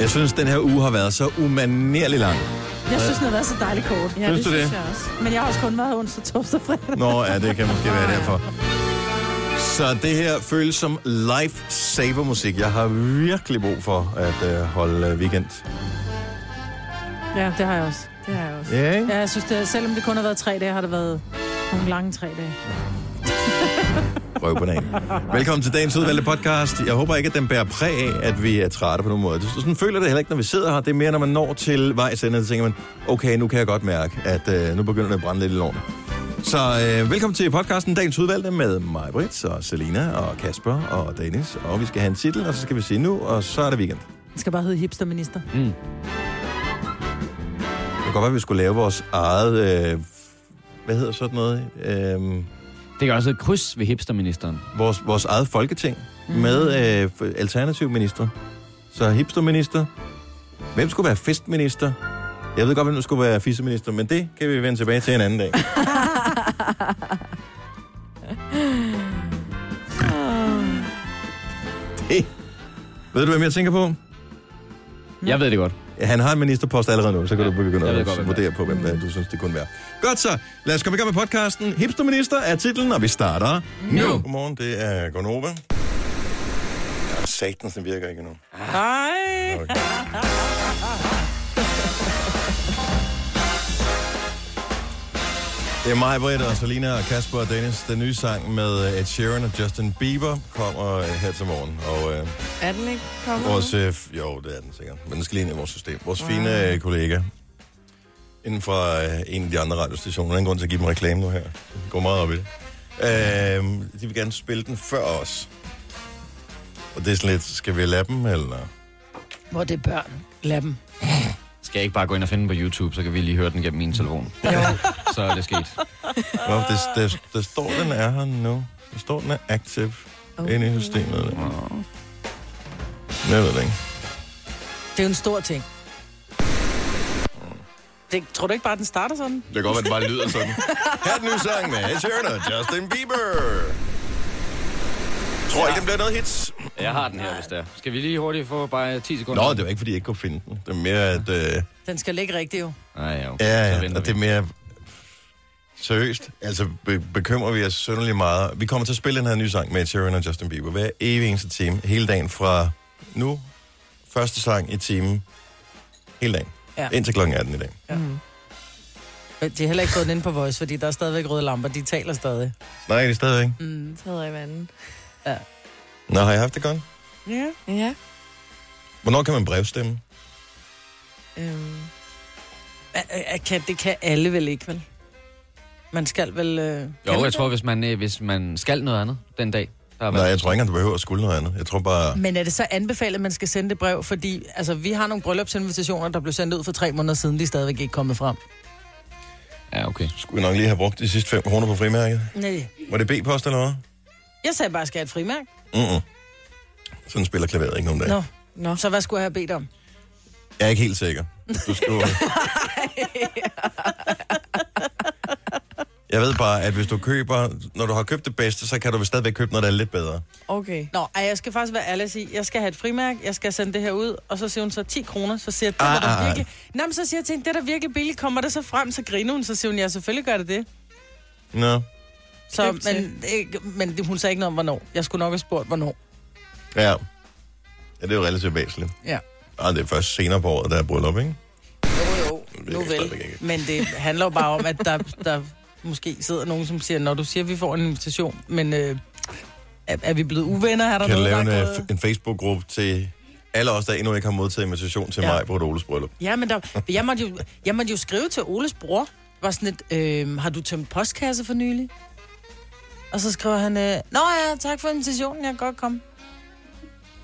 Jeg synes, den her uge har været så umanerlig lang. Jeg synes, den har været så dejligt kort. Ja, Synes det du synes det? jeg også. Men jeg har også kun været onsdag, torsdag, fredag. Nå, ja, det kan måske være derfor. Så det her føles som lifesaver-musik. Jeg har virkelig brug for at øh, holde øh, weekend. Ja, det har jeg også. Det har jeg også. Ja, ikke? Ja, jeg synes, det, selvom det kun har været tre dage, har det været nogle lange tre dage. Røvbanan. Velkommen til dagens udvalgte podcast. Jeg håber ikke, at den bærer præg af, at vi er trætte på nogen måde. Det- Sådan føler det heller ikke, når vi sidder her. Det er mere, når man når til vejs ende, så tænker man, okay, nu kan jeg godt mærke, at øh, nu begynder det at brænde lidt i lårene. Så øh, velkommen til podcasten Dagens Udvalgte med mig, Brits, og Selina, og Kasper, og Dennis. Og vi skal have en titel, og så skal vi sige nu, og så er det weekend. Det skal bare hedde hipsterminister. Det kan godt være, at vi skulle lave vores eget... Øh, hvad hedder sådan noget? Øh, Det kan også hedde kryds ved hipsterministeren. vores, vores eget folketing mm. med øh, alternativ minister. Så hipsterminister. Hvem skulle være festminister? Jeg ved godt, hvem der skulle være fisseminister, men det kan vi vende tilbage til en anden dag. det. Ved du, hvem jeg tænker på? Jeg ved det godt. Han har en ministerpost allerede nu, så kan Ja, du begynde at godt, vurdere på, hvem er, du synes, det kunne være. Godt så, lad os komme i gang med podcasten. Hipsterminister er titlen, og vi starter nu. Nu. Godmorgen, det er Gonova. Ja, satan, den virker ikke nu. Hej! Okay. Det er mig, Britt, og Selina og Kasper og Dennis. Den nye sang med Ed Sheeran og Justin Bieber kommer øh, her til morgen. Og øh, Er den ikke kommet? vores... Øh, jo, det er den sikkert. Men den skal lige ind i vores system. Vores fine øh, kollega inden for øh, en af de andre radiostationer. Der er ingen grund til at give dem reklame nu her. Det går meget op i det. Øh, de vil gerne spille den før os. Og det er sådan lidt, skal vi lade dem, eller... Hvor det er børn. Lad dem. Skal jeg ikke bare gå ind og finde den på YouTube, så kan vi lige høre den gennem min telefon. så er det sket. Nå, det, det, der står, den er her nu. Der står, den er active okay. inde i systemet. Jeg ved det ikke. Det er jo en stor ting. Det, tror du ikke bare, den starter sådan? Det kan godt være, det bare lyder sådan. Her er den nye sang med Ed Sheeran og Justin Bieber. Tror ikke, den bliver noget hits. Jeg har den her, hvis det er. Skal vi lige hurtigt få bare 10 sekunder? Nå, det var ikke, fordi jeg ikke kunne finde den. Det er mere, at... Øh, Den skal ligge rigtigt jo. Nej, ja, okay. ja, så ja, og det er vi. mere... Seriøst, altså be- bekymrer vi os sønderlig meget. Vi kommer til at spille den her nye sang med Ed Sheeran og Justin Bieber hver evig eneste time, hele dagen fra nu, første sang i timen, hele dagen, Ja. indtil klokken 18 i dag. Men De har heller ikke fået den ind på Voice, fordi der er stadigvæk røde lamper. De taler stadig. Nej, det er stadigvæk. Mm. Træder i vandet. Nå, har I haft det godt? Ja. Ja. Hvornår kan man brevstemme? Øhm. Kan, det kan alle vel ikke, vel? Man skal vel... Øh, Jo, jeg det? tror, hvis man, øh, hvis man skal noget andet den dag. Der Nej, jeg tror ikke, at du behøver at skulle noget andet. Jeg tror bare... Men er det så anbefalet, at man skal sende det brev? Fordi altså, vi har nogle bryllupsinvitationer, der blev sendt ud for tre måneder siden. De er stadigvæk ikke kommet frem. Ja, okay. Skulle vi nok lige have brugt de sidste 5 kroner på frimærket? Nej. Var det B-post eller hvad? Jeg sagde bare, at jeg skal have et frimærke. Mm-mm. Sådan spiller klaveret ikke nogen dag. Nå. Nå. Så hvad skulle jeg have bedt om? Jeg er ikke helt sikker. Du skulle... Jeg ved bare, at hvis du køber, når du har købt det bedste, så kan du vel stadigvæk købe noget, der er lidt bedre. Okay. Nå, ej, jeg skal faktisk være ærlig og sige, jeg skal have et frimærke, jeg skal sende det her ud, og så siger hun så 10 kroner, så siger jeg, det Ah, er der ah, ah. virkelig... Nå, men så siger jeg til hende, det er der virkelig billigt, kommer det så frem, så griner hun, så siger hun, ja, selvfølgelig gør det det. Nå, Så, men, ikke, men det- hun sagde ikke noget om, hvornår. Jeg skulle nok have spurgt, hvornår. ja. Ja, det er jo relativt væsentligt. Ja. Og det er først senere på året, der er bryllup, ikke? Jo, jo, nu vel. Men det handler jo bare om, at der, der måske sidder nogen, som siger, når du siger, at vi får en invitation, men øh, er, er vi blevet uvenner? Er der Kan du noget, lave en, øh, gået- en Facebook-gruppe til alle os, der endnu ikke har modtaget invitation til Ja. mig på et Oles bryllup? Ja, men der, jeg, måtte jo, jeg måtte jo skrive til Oles bror, var sådan et, øh, har du tømt postkasse for nylig? Og så skriver han, øh, Nå ja, tak for invitationen, jeg kan godt komme.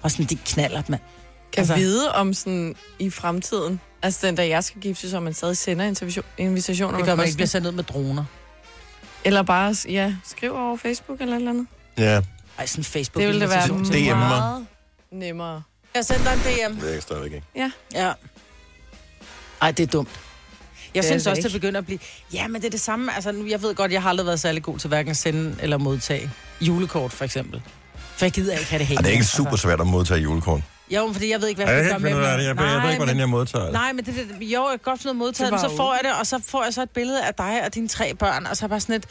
Og sådan, de knaller, mand. Kan Altså- vide om sådan i fremtiden, altså den dag jeg skal giftes, så man stadig sender invitation- invitationer. Det gør man ikke, bliver sendt ud med droner. Eller bare, ja, skriv over Facebook eller et eller andet. Ja, Ej, sådan Facebook Det ville da være invitation. DM mig. meget nemmere. Jeg sender dig en DM. det er jeg stadigvæk ikke. Ja. Ja. Ej, det er dumt. Jeg Det synes også, det begynder at blive... Ja, men det er det samme. Altså, nu, jeg ved godt, jeg har aldrig været særlig god til hverken at sende eller modtage julekort, for eksempel. For jeg gider ikke have det hele. Og det er ikke Altså, super svært at modtage julekort. Jo, fordi jeg ved ikke, hvad jeg jeg skal gøre med det. mig. Jeg, jeg ved ikke, hvordan jeg modtager det. Nej, men det, det, jo, jeg kan godt finde noget modtaget, men så får jeg det, og så får jeg så et billede af dig og dine tre børn, og så er jeg bare sådan et,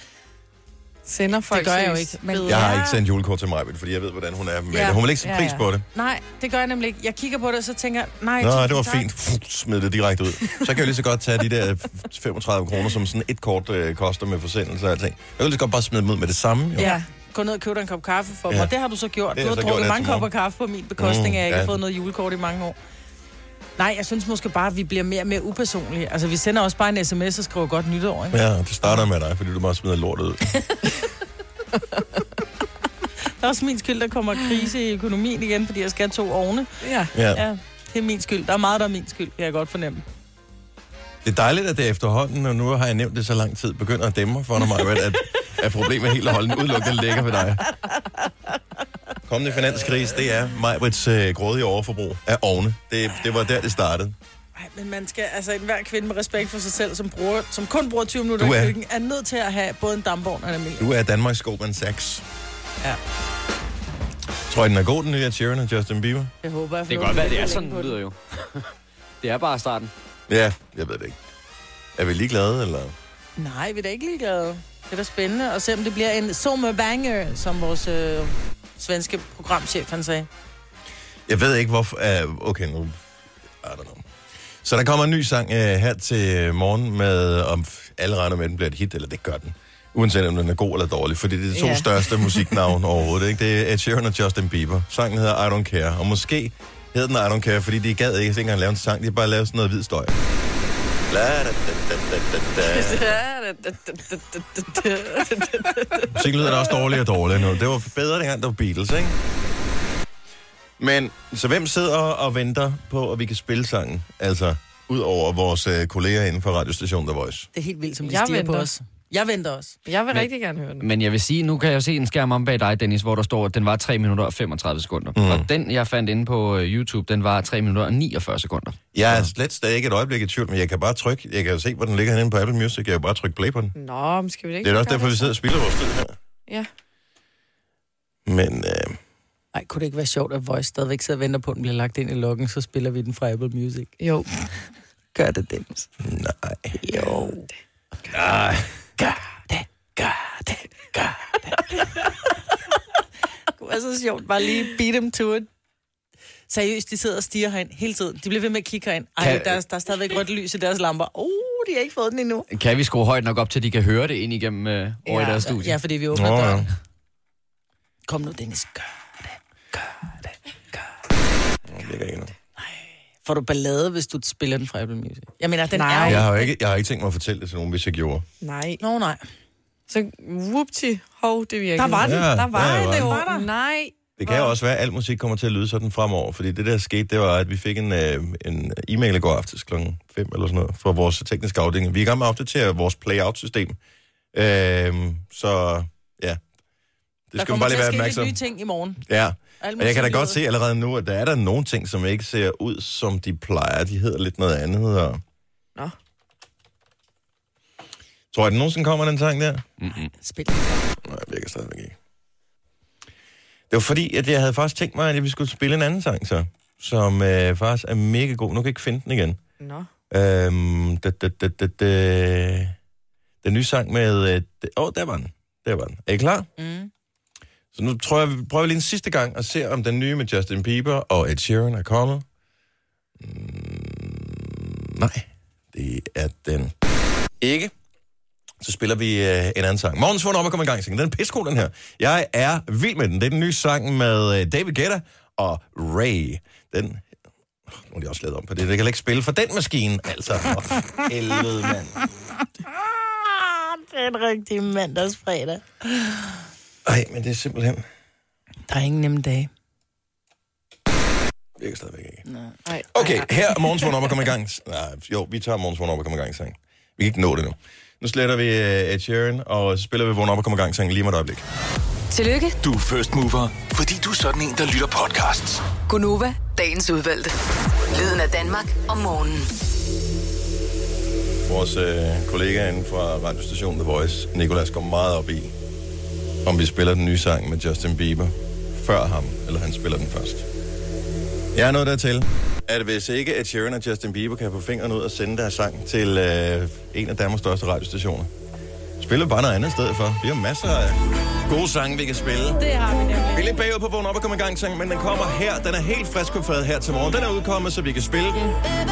Sender folk gør jeg jo ikke, men-? Jeg har ikke sendt julekort til mig, fordi jeg ved, hvordan hun er med Ja. det. Hun vil ikke sætte pris på det. nej, det gør jeg nemlig ikke. Jeg kigger på det, og så tænker jeg, nej. Nå, tusind det var tak. fint. Fuh, Smid det direkte ud. Så kan jeg lige så godt tage de der 35 kroner, som sådan et kort øh, koster med forsendelse og alting. Jeg vil lige så godt bare smide dem ud med det samme. Jo. Ja, gå ned og købe dig en kop kaffe for mig. Ja. Og det har du så gjort. Det Du har har jeg så drukket her mange til morgen. kopper kaffe på min bekostning, Mm, at jeg ikke ja. har fået noget julekort i mange år. Nej, jeg synes måske bare, at vi bliver mere og mere upersonlige. Altså, vi sender også bare en sms og skriver godt nytår, ikke? Ja, det starter med dig, fordi du bare smider lortet ud. Det er også min skyld, der kommer krise i økonomien igen, fordi jeg skal have to ovne. Ja. Ja. Ja, det er min skyld. Der er meget, der er min skyld, kan jeg godt fornemme. Det er dejligt, at det efterhånden, og nu har jeg nævnt det så lang tid, begynder at dæmme for mig, at, at problemet helt og holdent udelukkende ligger ved dig. Kommende finanskrise, det er Majbrits øh, grådige overforbrug af ovne. Det, det var der, det startede. Nej, men man skal, altså enhver kvinde med respekt for sig selv, som, bruger, som kun bruger 20 minutter Du er- i køkken, er nødt til at have både en dampvogn og en almindelig. Du er Danmarks Goldman Sachs. Ja. Tror I, den er god, den nye Sheeran og Justin Bieber? Jeg håber, jeg Det kan godt være, det er sådan, det lyder jo. det er bare starten. Ja, jeg ved det ikke. Er vi ligeglade, eller? Nej, vi er da ikke ligeglade. Det er da spændende at se, om det bliver en sommer banger, som vores øh, svenske programchef han sagde. Jeg ved ikke, hvorfor... Uh, okay, nu... I don't know. Så der kommer en ny sang uh, her til morgen med, om alle regner med, at den bliver et hit, eller det gør den. Uanset om den er god eller dårlig, fordi det er de to Ja. største musiknavne overhovedet. Ikke? Det er Ed Sheeran og Justin Bieber. Sangen hedder I Don't Care, og måske hedder den I Don't Care, fordi de gad ikke ikke engang lave en sang, de bare lavet sådan noget hvid støj. Musikken lyder da også dårligere og dårligere nu. Det var bedre dengang, der var Beatles, ikke? Men, så hvem sidder og venter på, at vi kan spille sangen? Altså, ud over vores øh, kolleger inden for radiostationen The Voice. Det er helt vildt, som de Jeg stiger på venter. os. Jeg venter også. Jeg vil Men- rigtig gerne høre den. Men jeg vil sige, nu kan jeg se en skærm om bag dig, Dennis, hvor der står, at den var 3 minutter og 35 sekunder. Mm. Og den, jeg fandt inde på øh, YouTube, den var 3 minutter og 49 sekunder. Jeg er slet stadig ikke et øjeblik i tvivl, men jeg kan bare trykke, jeg kan se, hvor den ligger henne på Apple Music, jeg kan bare trykke play på den. Nå, men skal vi ikke Det er da også derfor, vi så? sidder og spilder vores tid her. Ja. Men øh, Ej, kunne det ikke være sjovt, at Voice stadigvæk sidder og venter på, at den bliver lagt ind i loggen, så spiller vi den fra Apple Music. Jo. Gør det, Dennis. nej. Jo. Ej. Gør det, gør det, gør det. det kunne være så sjovt, bare lige beat them to it. Seriøst, de sidder og stiger herind hele tiden. De bliver ved med at kigge herind. Ej, Kan- der, er- der er stadigvæk rødt lys i deres lamper. Uh, de har ikke fået den endnu. Kan vi skrue højt nok op til, de kan høre det ind igennem øh, over Ja. i deres studie? Ja, fordi vi åbner Nå, ja. Kom nu, Dennis. Gør det, gør det, gør det. Det ligger ikke endnu. Får du ballade, hvis du spiller den fra Apple Music? Jeg mener, den Nej. er jo... Jeg har jo ikke, jeg har ikke tænkt mig at fortælle det til nogen, hvis jeg gjorde. Nej. Nå, nej. Så whoopty, hov, det virker. Der var den. Ja, Der var ja, den var der? Nej. Det kan jo også være, at al musik kommer til at lyde sådan fremover, fordi det der skete, det var, at vi fik en, øh, en e-mail i går aftes kl. 5 eller sådan noget, fra vores tekniske afdeling. Vi er i gang med at opdatere vores playout-system. Øh, så ja, det Der skal man kommer bare til lige at være ske lidt opmærksom. nye ting i morgen. Ja, Men jeg kan da godt se allerede nu, at der er der nogle ting, som ikke ser ud, som de plejer. De hedder lidt noget andet. Og... Nå. Tror jeg, den nogensinde kommer, den sang der? Mm-mm. Spil. Nej, det virker stadigvæk ikke. Det var fordi, at jeg havde faktisk tænkt mig, at vi skulle spille en anden sang så, som øh, faktisk er mega god. Nu kan jeg ikke finde den igen. Nå. Øhm, da, da, da, da, da. Den nye sang med... øh, Åh, oh, der var den. Der var den. Er I klar? Mm. Så nu tror jeg, vi prøver lige en sidste gang at se, om den nye med Justin Bieber og Ed Sheeran er kommet. Mm, nej, det er den ikke. Så spiller vi øh, en anden sang. Morgens vågn op og kommer i gang. Den er pissegod, den her. Jeg er vild med den. Det er den nye sang med øh, David Guetta og Ray. Den... Øh, nu er de også lavet om på det. Det kan ikke spille for den maskine. Altså, for helvede, mand. Ah, det er en rigtig mandagsfredag. Ej, men det er simpelthen... Der er ingen nemme dage. Virker stadigvæk ikke. Nej. Okay, her er morgens vågn op og komme i gang. Nej, jo, vi tager morgens vågn op og komme i gang sang. Vi kan ikke nå det nu. Nu sletter vi uh, Ed Sheeran, og så spiller vi vågn op og komme i gang sang lige med et øjeblik. Tillykke, Du er first mover, fordi du er sådan en, der lytter podcasts. Gunova, dagens udvalgte. Lyden af Danmark om morgenen. Vores øh, kollega inden fra radiostationen The Voice, Nicolas, går meget op i, om vi spiller den nye sang med Justin Bieber før ham, eller han spiller den først. Jeg er nået dertil, at hvis ikke Ed Sheeran og Justin Bieber kan få fingrene ud og sende deres sang til øh, en af Danmarks største radiostationer, spiller bare noget andet i stedet for. Vi har masser af gode sange, vi kan spille. Det har vi nemlig. Vi er lidt bagud på vågne op og komme i gang, sang, men den kommer her. Den er helt frisk på fadet her til morgen. Den er udkommet, så vi kan spille den. Babe,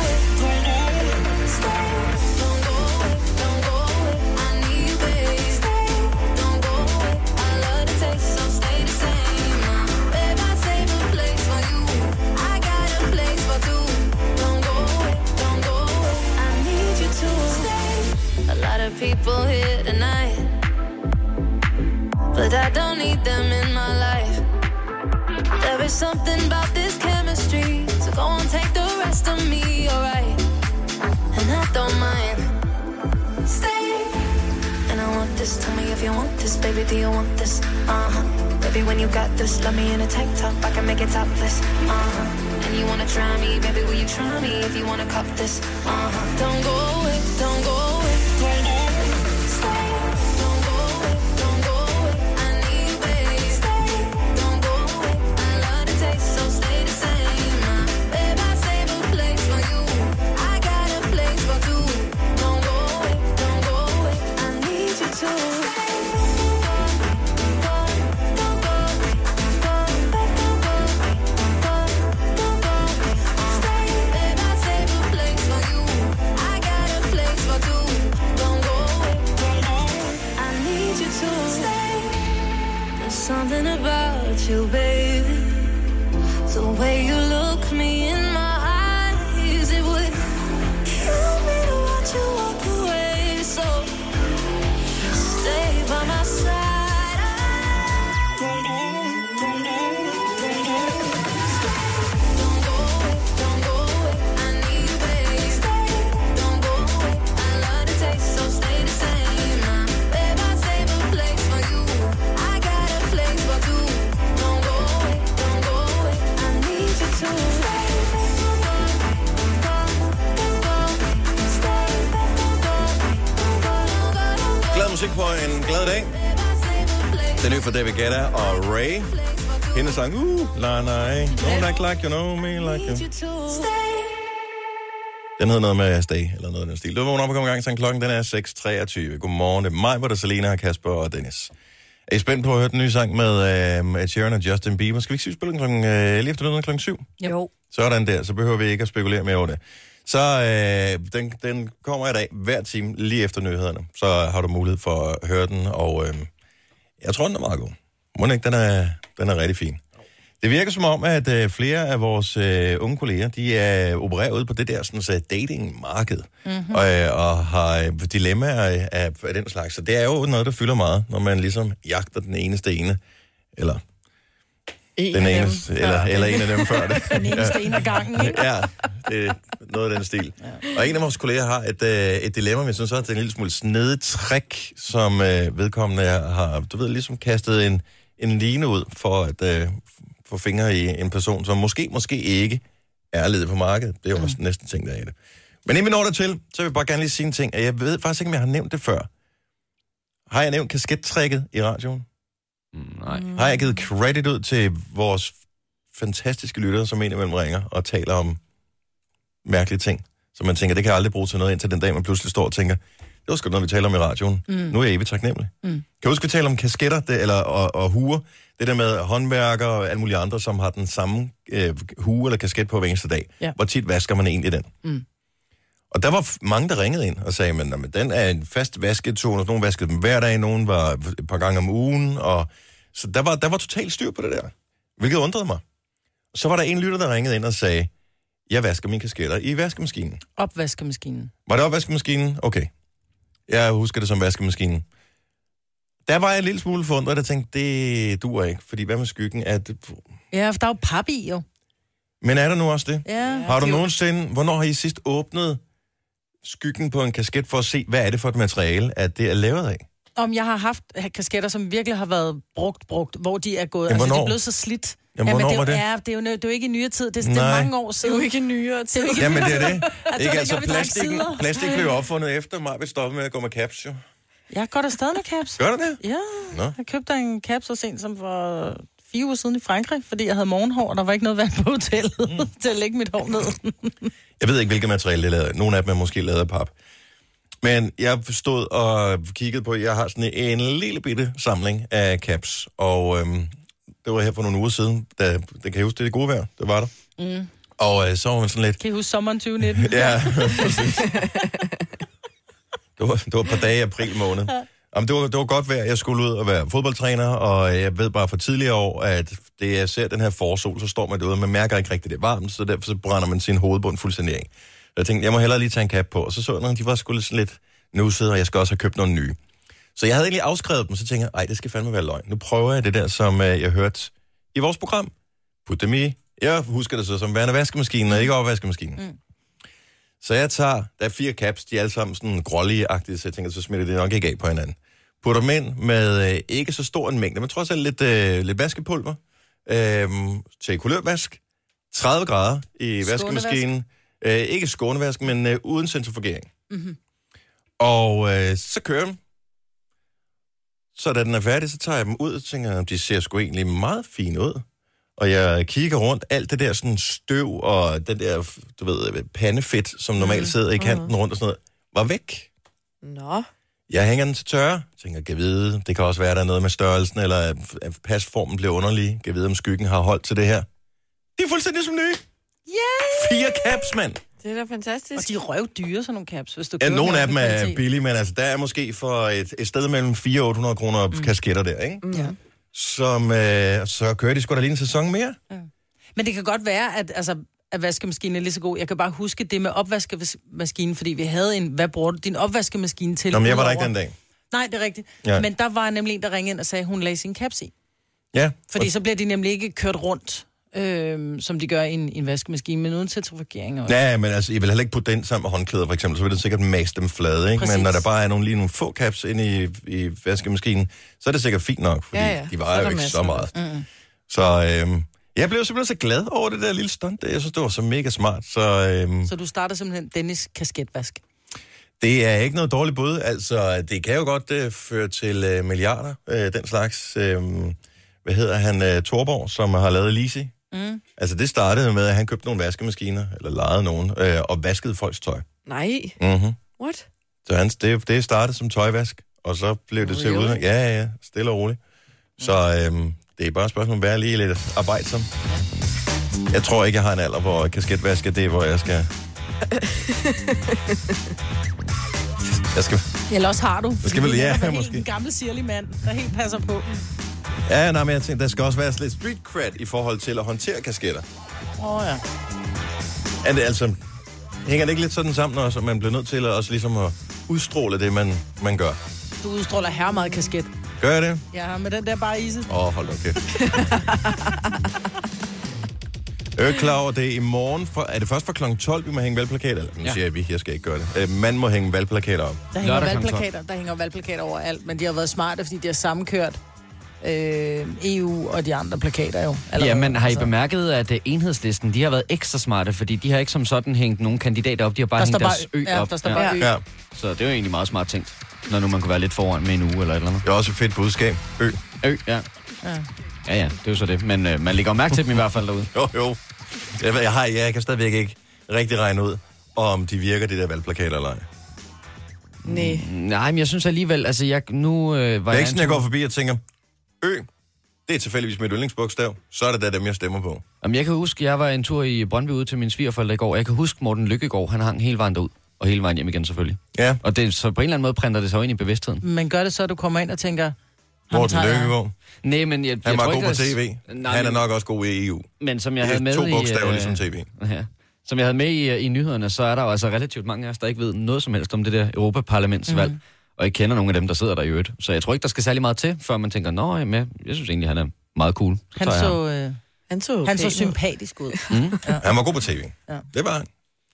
A lot of people here tonight, but I don't need them in my life. There is something about this chemistry, so go on, take the rest of me, alright? And I don't mind. Stay. And I want this, tell me if you want this, baby, do you want this? Uh huh. Baby, when you got this, love me in a tank top, I can make it topless. Uh huh. And you wanna try me, baby, will you try me if you wanna cop this? Uh huh. Don't go away, don't go away, glad dag. Den er fra David Guetta og Ray. Hendes sang, uh, la nej, don't act like you know me like you. Den hedder noget med Stay, eller noget af den stil. Du vågner op og kommer i gang, så klokken den er 6.23. Godmorgen, det er mig, hvor der er Selena, Kasper og Dennis. Er I spændt på at høre den nye sang med uh, Ed Sheeran og Justin Bieber? Skal vi ikke sige, vi spiller den klokken, uh, lige efter klokken 7? Jo. Sådan der, så behøver vi ikke at spekulere mere over det. Så øh, den, den kommer i dag hver time lige efter nyhederne. Så har du mulighed for at høre den, og øh, jeg tror, den er meget god. Må den ikke, den er, den er rigtig fin. Det virker som om, at øh, flere af vores øh, unge kolleger, de er opererer ude på det der sådan, så datingmarked, mm-hmm. og, øh, og har øh, dilemmaer af, af, den slags. Så det er jo noget, der fylder meget, når man ligesom jagter den eneste ene, eller En den af dem før. eller, eller en af dem før det. Den eneste en af gangen, ikke? ja, det noget af den stil. Ja. Og en af vores kolleger har et, øh, et dilemma, men jeg synes også, det er en lille smule snedigt trick, som øh, vedkommende har, du ved, ligesom kastet en, en line ud for at øh, få fingre i en person, som måske, måske ikke er ledet på markedet. Det er jo også næsten ting, der er i det. Men inden vi når dertil, så vil jeg bare gerne lige sige en ting. Jeg ved faktisk ikke, om jeg har nævnt det før. Har jeg nævnt kaskettrækket i radioen? Mm, nej. Har jeg givet credit ud til vores fantastiske lyttere, som en imellem ringer og taler om mærkelige ting, som man tænker, det kan jeg aldrig bruge til noget, indtil den dag, man pludselig står og tænker, det var sgu noget, vi taler om i radioen. Mm. Nu er jeg evigt taknemmelig. Mm. Kan du huske, vi taler om kasketter det, eller, og, og huer? Det der med håndværkere og alle mulige andre, som har den samme øh, hue eller kasket på hver eneste dag. Ja. Hvor tit vasker man egentlig den? Mm. Og der var mange, der ringede ind og sagde, men, "Nå, men den er en fast vasketone, nogle vaskede dem hver dag, nogen var et par gange om ugen, og så der var, der var totalt styr på det der, hvilket undrede mig. Så var der en lytter, der ringede ind og sagde, jeg vasker mine kasketter i vaskemaskinen. Opvaskemaskinen. Var det opvaskemaskinen? Okay. Jeg husker det som vaskemaskinen. Der var jeg en lille smule forundret, og tænkte, det duer ikke. Fordi hvad med skyggen? At... Ja, for der er jo pap i, jo. Men er der nu også det? Ja. Har du det nogensinde... Hvornår har I sidst åbnet skyggen på en kasket for at se, hvad er det for et materiale, at det er lavet af? Om jeg har haft kasketter, som virkelig har været brugt, brugt, hvor de er gået. Jamen, altså, de er blevet så slidt. Jamen, men hvornår det, er var jo- det? Ja, det er, jo, det er jo ikke i nyere tid. Det, er- det er mange år Det er siden. jo ikke nyere tid. ikke- Jamen, det er det. det ikke altså plastikken. Plastik blev opfundet efter mig, vi stoppede med at gå med caps, jo. Jeg går der stadig med caps. Gør du det? Ja, Nå. jeg købte en cap så sent som for fire uger siden i Frankrig, fordi jeg havde morgenhår, og der var ikke noget vand på hotellet mm. til at lægge mit hår ned. Jeg ved ikke, hvilket materiale det er lavet af. Nogle af dem er måske lavet af pap. Men jeg stod og kiggede på, jeg har sådan en lille bitte samling af caps, og øhm, det var her for nogle uger siden, da, det kan jeg huske, det er det gode vejr, det var der. Mm. Og øh, så var man sådan lidt, Kan I huske sommeren 2019? ja, præcis. det, var, det var et par dage i april måned. Jamen, det, var, det var godt vejr. Jeg skulle ud og være fodboldtræner, og jeg ved bare fra tidligere år, at det jeg ser den her forsol, så står man derude, og man mærker ikke rigtigt, det er varmt, så derfor så brænder man sin hovedbund fuldstændig af. Så jeg tænkte, jeg må hellere lige tage en cap på, og så så jeg, at de var sgu lidt lidt nussede, og jeg skal også have købt nogle nye. Så jeg havde egentlig afskrevet dem, så tænkte jeg, ej, det skal fandme være løgn. Nu prøver jeg det der, som øh, jeg hørte i vores program. Put dem i. Jeg husker det så som værende vaskemaskinen, og ikke opvaskemaskinen. Mm. Så jeg tager, der er fire caps, de er alle sammen sådan grålige-agtige, så jeg tænker, så smitter det nok ikke af på hinanden. Putter dem ind med øh, ikke så stor en mængde, men trods alt lidt, øh, lidt vaskepulver øh, til kulørvask. 30 grader i vaskemaskinen. Øh, ikke skånevask, men øh, uden centrifugering. Mm-hmm. Og øh, så kører den. Så da den er færdig, så tager jeg dem ud og tænker, de ser sgu egentlig meget fine ud. Og jeg kigger rundt, alt det der sådan støv og den der, du ved, pandefedt, som normalt sidder i kanten rundt og sådan noget, var væk. Nå. Jeg hænger den til tørre, tænker, kan vide, det kan også være, der er noget med størrelsen, eller at at pasformen bliver underlig, kan vide, om skyggen har holdt til det her. Det er fuldstændig som nye. Yay! Fire caps, mand. Det er da fantastisk. Og de er røvdyre, sådan nogle caps, hvis du Ja, nogle af med dem er kvalitet. billige, men altså, der er måske for et, et sted mellem 400 og 800 kroner mm. kasketter der, ikke? Ja. Som, øh, så kører de sgu da lige en sæson mere. Men det kan godt være, at, altså, at vaskemaskinen er lige så god. Jeg kan bare huske det med opvaskemaskinen, fordi vi havde en, hvad bruger du din opvaskemaskine til? Nå, men jeg var der ikke den dag. Nej, det er rigtigt. Ja. Ja. Men der var nemlig en, der ringede ind og sagde, at hun lagde sin caps i. Ja, Fordi så bliver de nemlig ikke kørt rundt, øh, som de gør i en, i en vaskemaskine, men uden centrifugering. Og... Ja, men altså, jeg vil heller ikke putte den sammen med håndklæder, for eksempel, så vil det sikkert mase dem flade, ikke? Præcis. Men når der bare er nogle, lige nogle få caps inde i, i vaskemaskinen, så er det sikkert fint nok, fordi ja, Ja, de er vejer jo ikke så meget. Mm. Så øhm, jeg blev simpelthen så glad over det der lille stunt. Jeg synes, det var så mega smart. Så øhm, Så du starter simpelthen Dennis kasketvask. det er ikke noget dårligt bud. Altså, det kan jo godt øh, føre til øh, milliarder, øh, den slags. Øh, hvad hedder han? Øh, Torborg, som har lavet Lisi. Mm. Altså, det startede med, at han købte nogle vaskemaskiner, eller lejede nogen, øh, og vaskede folks tøj. Nej. Mm-hmm. What? Så han, det, det startede som tøjvask, og så blev det til ud. Ja, ja, ja, stille og roligt. Så øhm, det er bare et spørgsmål om at være lige lidt arbejdsom. Jeg tror ikke, jeg har en alder, hvor kasketvask er det, hvor jeg skal... Jeg skal... Eller også har du. skal vel- ja, måske. En gammel sirlig mand, der helt passer på. Ja, nej, men jeg tænkte, der skal også være lidt street cred i forhold til at håndtere kasketter. Åh oh, ja. Er det altså... Hænger det ikke lidt sådan sammen også, at man bliver nødt til at, også ligesom at udstråle det, man, man gør? Du udstråler her meget kasket. Gør jeg det? Ja, med den der bare ise. Åh, oh, hold da kæft. Jeg er ikke klar over det er i morgen. For, er det først fra kl. 12, vi må hænge valgplakater? Nu Ja. siger jeg, vi, jeg skal ikke gøre det. Øh, man må hænge valgplakater op. Der hænger Lørdag valgplakater, der hænger valgplakater overalt, men de har været smarte, fordi de har sammenkørt øh, EU og de andre plakater jo. allerede. Ja, men har I Altså, bemærket, at øh, enhedslisten, de har været ekstra smarte, fordi de har ikke som sådan hængt nogen kandidater op, de har bare Der hængt står bare, deres ø ja, op. der står bare ø. Ja, Så det er jo egentlig meget smart tænkt, når nu man kunne være lidt foran med en uge eller et eller andet. det er også et fedt budskab. Ø. Ø, ja. Ja. Ja, ja, det er jo så det. Men øh, man lægger mærke til dem i hvert fald derude. Jo, jo. Jeg, jeg, har, jeg kan stadigvæk ikke rigtig regne ud, om de virker, de der valgplakater eller ej. Nej. Nej, men jeg synes alligevel, altså jeg, nu øh, var Det er jeg ikke sådan, jeg går forbi og tænker, Ø, det er tilfældigvis mit yndlingsbogstav, så er det da dem, jeg stemmer på. Jamen, jeg kan huske, jeg var en tur i Brøndby ude til min svigerforældre i går. Jeg kan huske Morten Lykkegaard, han hang hele vejen derud. Og hele vejen hjem igen selvfølgelig. Ja, Og det, så på en eller anden måde printer det sig jo ind i bevidstheden. Men gør det så, at du kommer ind og tænker... Morten. Lykkegaard. Nej, men jeg, Han jeg var tror god ikke, på tv. Nej, Han er nok også god i EU. Men som jeg Det havde med er to i... bogstaver, øh, ligesom tv. Ja. Som jeg havde med i, i nyhederne, så er der jo altså relativt mange af os, der ikke ved noget som helst om det der Europaparlamentsvalg. Mm. Og ikke kender nogen af dem, der sidder der i øvrigt. Så jeg tror ikke, der skal særlig meget til, før man tænker, nå, jamen, jeg, jeg synes egentlig, han er meget cool. Han jeg ham." så, øh, Han så, han så pæn ud. sympatisk ud. Han var god på tv. Ja. Det var han.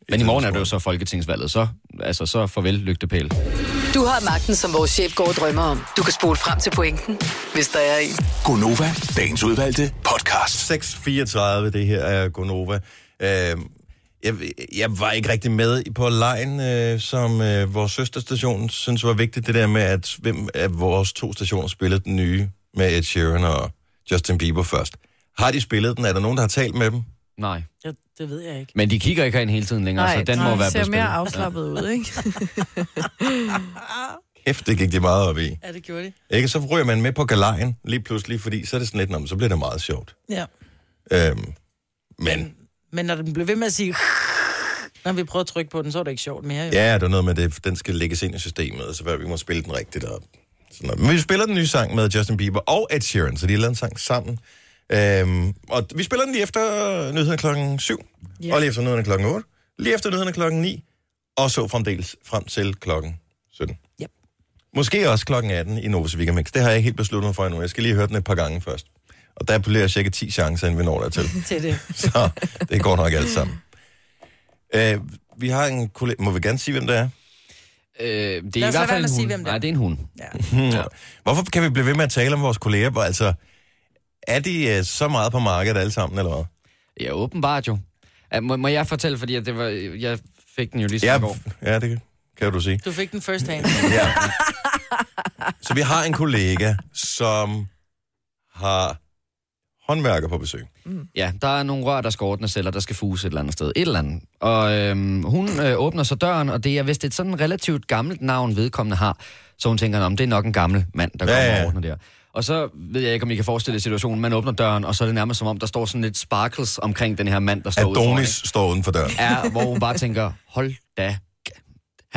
Men i morgen er det jo så folketingsvalget, så, altså, så farvel lygtepæl. Du har magten, som vores chef går og drømmer om. Du kan spole frem til pointen, hvis der er en. Gonova, dagens udvalgte podcast. 6.34, det her er Gonova. Øh, jeg, jeg var ikke rigtig med på lejen, øh, som øh, vores søsterstation synes var vigtigt. Det der med, at hvem af vores to stationer spillede den nye med Ed Sheeran og Justin Bieber først. Har de spillet den? Er der nogen, der har talt med dem? Nej. Ja, det ved jeg ikke. Men de kigger ikke ind hele tiden længere, Nej, så den nej, må være ser mere afslappet ud, ikke? Kæft, det gik de meget op i. Ja, det gjorde de. Ikke? Så ryger man med på galejen lige pludselig, fordi så er det sådan lidt, "Nå, men så bliver det meget sjovt. Ja. Øhm, men Men når den blev ved med at sige... Når vi prøvede at trykke på den, så var det ikke sjovt mere. Jo. ja, det er noget med, det, den skal lægges ind i systemet, og så før vi må spille den rigtigt. Og sådan noget. Men vi spiller den nye sang med Justin Bieber og Ed Sheeran, så de har lavet en sang sammen. Øhm, og vi spiller den lige efter nyhederne klokken 7, Ja. yeah. og lige efter nyhederne klokken 8, lige efter nyhederne klokken 9, og så fremdeles frem til klokken 17. Yep. Måske også klokken 18 i Weekend Mix. Det har jeg ikke helt besluttet mig for endnu. Jeg skal lige høre den et par gange først. Og der appellerer cirka 10 chancer, inden vi når dertil. Til det. Så det går nok alt sammen. Øh, vi har en kollega... Må vi gerne sige, hvem det er? Øh, det er Lad i hvert fald med en sige, hund. hvem det er. Nej, det er en hund. Ja. Hvorfor kan vi blive ved med at tale om vores kolleger? Hvor, Altså, er de øh, så meget på markedet alle sammen, eller hvad? Ja, åbenbart jo. Ja, må, må jeg fortælle, fordi at det var, jeg fik den jo lige Ja, i går. ja, det kan du sige. Du fik den first hand. Ja. Så vi har en kollega, som har håndværker på besøg. Ja, der er nogle rør, der skal ordnes, eller der skal fuse et eller andet sted. Et eller andet. Og øhm, hun øh, åbner så døren, og det er vist et sådan relativt gammelt navn, vedkommende har. Så hun tænker, om det er nok en gammel mand, der Ja, kommer ja. og ordner der. Og så ved jeg ikke, om I kan forestille jer situationen. Man åbner døren, og så er det nærmest som om, der står sådan lidt sparkles omkring den her mand, der står ude foran, Adonis står uden for døren. er, hvor hun bare tænker, hold da,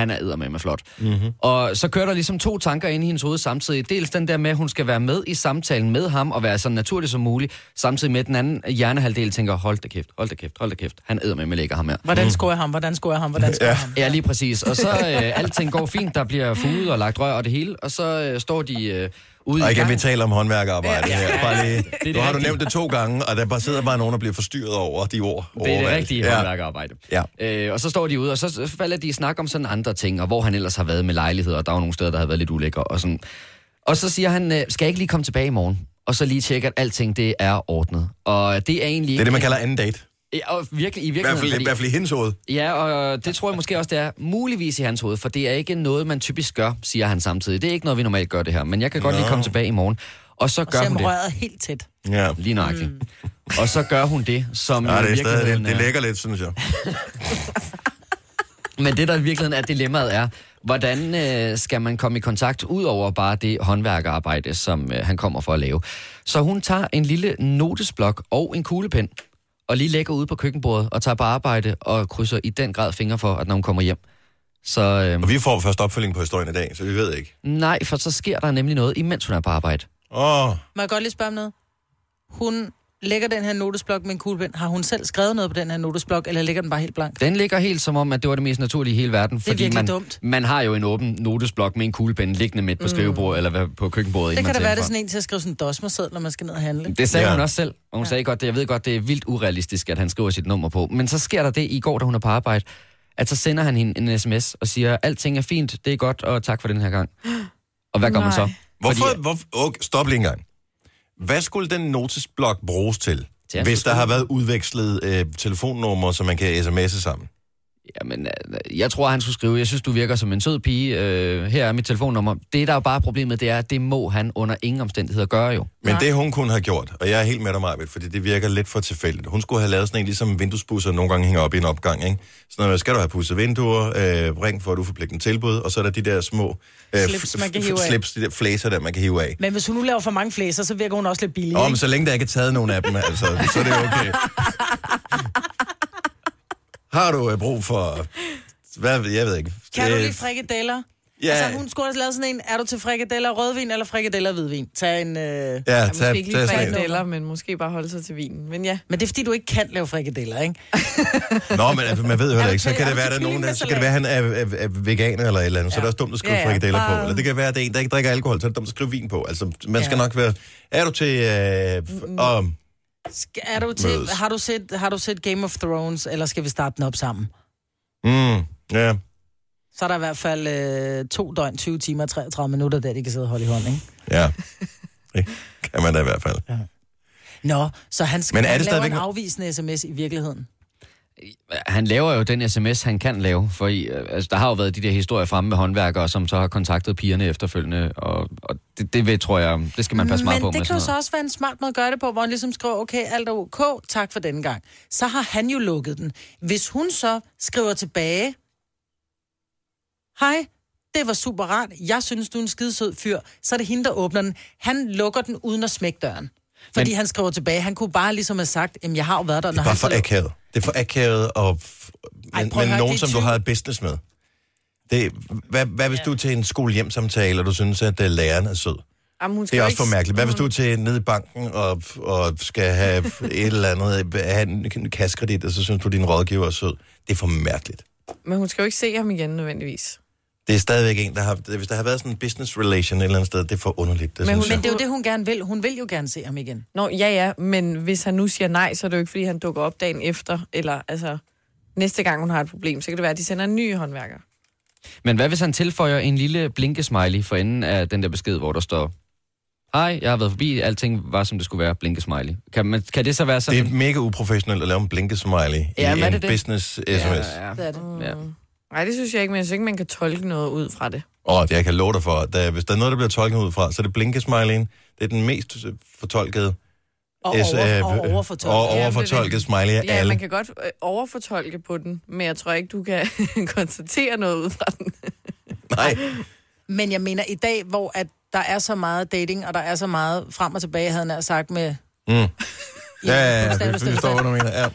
han er eddermame flot. Mhm. Mm-hmm. Og så kører der ligesom to tanker ind i hendes hoved samtidig. Dels den der med, at hun skal være med i samtalen med ham, og være så naturlig som muligt, samtidig med at den anden hjernehalvdel tænker, hold da kæft, hold da kæft, hold da kæft, han eddermame lægger ham her. Hvordan scorer jeg ham? Hvordan scorer jeg ham? Hvordan scorer jeg ham? Ja, lige præcis. Og så øh, alting går fint, der bliver fuget og lagt rør og det hele, og så øh, står de øh, ude Og igen, vi taler om håndværkerarbejde Ja. her. Bare lige, det nu har du nævnt det to gange, og der bare sidder bare nogen, der bliver forstyrret over de ord. Det er det rigtige Ja. håndværkerarbejde. Ja. Øh, og så står de ude, og så falder de i snak om sådan andre ting, og hvor han ellers har været med lejligheder, og der er jo nogle steder, der har været lidt ulækre. Og, sådan. og så siger han, øh, skal jeg ikke lige komme tilbage i morgen? Og så lige tjekke, at alting det er ordnet. Og det er egentlig Det er det, man kalder anden date. Ja, og virkelig, i I hvert fald, virkeligheden, i hvert fald i hendes hoved. Ja, og det tror jeg måske også, det er muligvis i hans hoved, for det er ikke noget, man typisk gør, siger han samtidig. Det er ikke noget, vi normalt gør det her, men jeg kan godt Nå. lige komme tilbage i morgen. Og så Og gør se hun det. røret helt tæt. Ja. Lige nøjagtigt. Mm. Og så gør hun det, som Ja, det er stadig, virkeligheden det, det er- lægger lidt, synes jeg. Men det, der i virkeligheden er dilemmaet, er, hvordan øh, skal man komme i kontakt ud over bare det håndværkerarbejde, som øh, han kommer for at lave. Så hun tager en lille notesblok og en kuglepen, og lige lægger ud på køkkenbordet og tager på arbejde og krydser i den grad fingre for, at når hun kommer hjem. Så øh, Og vi får først opfølging på historien i dag, så vi ved ikke. nej, for så sker der nemlig noget, imens hun er på arbejde. Åh, Må jeg godt lige spørge om noget? Hun lægger den her notesblok med en kuglepen. Har hun selv skrevet noget på den her notesblok, eller ligger den bare helt blank? Den ligger helt som om, at det var det mest naturlige i hele verden. fordi virkelig man, dumt. man har jo en åben notesblok med en kuglepen liggende midt på skrivebordet, eller på køkkenbordet. Det kan da være, det er sådan en til at skrive sådan en dosmerseddel, når man skal ned og handle. Det sagde Ja. hun også selv. Og hun ja. sagde godt, det, jeg ved godt, det er vildt urealistisk, at han skriver sit nummer på. Men så sker der det i går, da hun er på arbejde, at så sender han hende en sms og siger, alting er fint, det er godt, og tak for den her gang. Og hvad gør man så? Hvorfor? Fordi- hvorfor okay, stop lige en gang. Hvad skulle den notesblok bruges til, Til hvis der har været udvekslet øh, telefonnumre, så man kan sms'e sammen? Jamen, øh, jeg tror, han skulle skrive, jeg synes, du virker som en sød pige, øh, her er mit telefonnummer. Det, der er bare problemet, det er, at det må han under ingen omstændigheder gøre jo. Men det hun kunne have gjort, og jeg er helt med dig, Marvitt, fordi det virker lidt for tilfældigt. Hun skulle have lavet sådan en, ligesom vinduespusser nogle gange hænger op i en opgang, ikke? Sådan noget, skal du have pudset vinduer, øh, ring for, får pligten tilbud, og så er der de der små øh, Slips, man kan hive af. slips, de der flæser der, man kan hive af. Men hvis hun nu laver for mange flæser, så virker hun også lidt billig, Åh, ikke? men så længe der ikke er taget nogen af dem, altså, så er det okay. Har du øh, brug for... Hvad, jeg ved ikke. Kan du lide frikadeller? Ja, Altså, hun skulle have lavet sådan en, er du til frikadeller rødvin eller frikadeller hvidvin? Tag en... Øh... ja, Ja, tag, måske ikke lige frikadeller, men måske bare holde sig til vinen. Men ja, Men det er fordi, du ikke kan lave frikadeller, ikke? Nå, men altså, man ved jo Er heller ikke. Så kan det være, at nogen, så kan det være, at han er, er, er veganer eller et eller andet. Så er det også dumt at skrive Ja, ja, frikadeller på. bare- Eller det kan være, at det er en, der ikke drikker alkohol, så er det dumt at skrive vin på. Altså, man skal Ja. nok være... Er du til... Øh, om, Sk- Er du til, Mødes. har, du set, har du set Game of Thrones, eller skal vi starte den op sammen? mm, ja. Så er der i hvert fald øh, to døgn, 20 timer og 33 minutter, der de kan sidde og holde i hånd, ikke? Ja. Det kan man da i hvert fald. Nå, så han skal Men er det laver stadigvæk- en afvisende sms i virkeligheden. Han laver jo den sms, han kan lave, for i, øh, altså, der har jo været de der historier fremme med håndværkere, som så har kontaktet pigerne efterfølgende, og, og det, det ved, tror jeg, det skal man passe meget Men på det med kan jo så også være en smart måde at gøre det på, hvor han ligesom skriver, okay, alt er ok, tak for denne gang. Så har han jo lukket den. Hvis hun så skriver tilbage, hej, det var super rart, jeg synes, du er en skidesød fyr, så er det hende, der åbner den. Han lukker den uden at smække døren. Fordi Men- han skriver tilbage. Han kunne bare ligesom have sagt, jamen jeg har jo været der, Det når er bare han for akavet. Det er for akavet, og f- Ej, men, men høre, nogen, det er som du 20 har et business med. Det, hvad, hvad hvis du er til en skole-hjem-samtale, og du synes, at uh, læreren er sød? Jamen, hun Det skal er jo også for mærkeligt. Hvad hvis du er til nede i banken og, og skal have et eller andet, have en kaskredit, og så synes du, at din rådgiver er sød? Det er for mærkeligt. Men hun skal jo ikke se ham igen nødvendigvis. Det er stadigvæk en, der har... Hvis der har været sådan en business relation et eller andet sted, det er for underligt. Det Men hun-. Men det er jo det, hun gerne vil. Hun vil jo gerne se ham igen. Nå, ja, ja, men hvis han nu siger nej, så er det jo ikke, fordi han dukker op dagen efter, eller altså, næste gang hun har et problem, så kan det være, at de sender en ny håndværker. Men hvad hvis han tilføjer en lille blinkesmiley for enden af den der besked, hvor der står, Hej, jeg har været forbi, alting var som det skulle være, blinkesmiley. Kan, man, kan det så være Det sådan... er mega uprofessionelt at lave en blinkesmiley Ja, i en det det? business-sms. ja, Ja, ja. Det er det. Ja. Nej, det synes jeg ikke, men jeg synes ikke, man kan tolke noget ud fra det. Og det jeg kan love dig for, at der, hvis der er noget, der bliver tolket ud fra, så er det blinkesmileyen. Det er den mest øh, fortolkede Og, S- over, øh, og overfortolket. og Ja, er overfortolket det. smiley af Ja, alle. man kan godt øh, overfortolke på den, men jeg tror ikke, du kan konstatere noget ud fra den. Nej, Men jeg mener, i dag, hvor at der er så meget dating, og der er så meget frem og tilbage, havde han sagt med... Mm. ja, ja, ja, vi forstår, hvad forstand, du mener. Ja.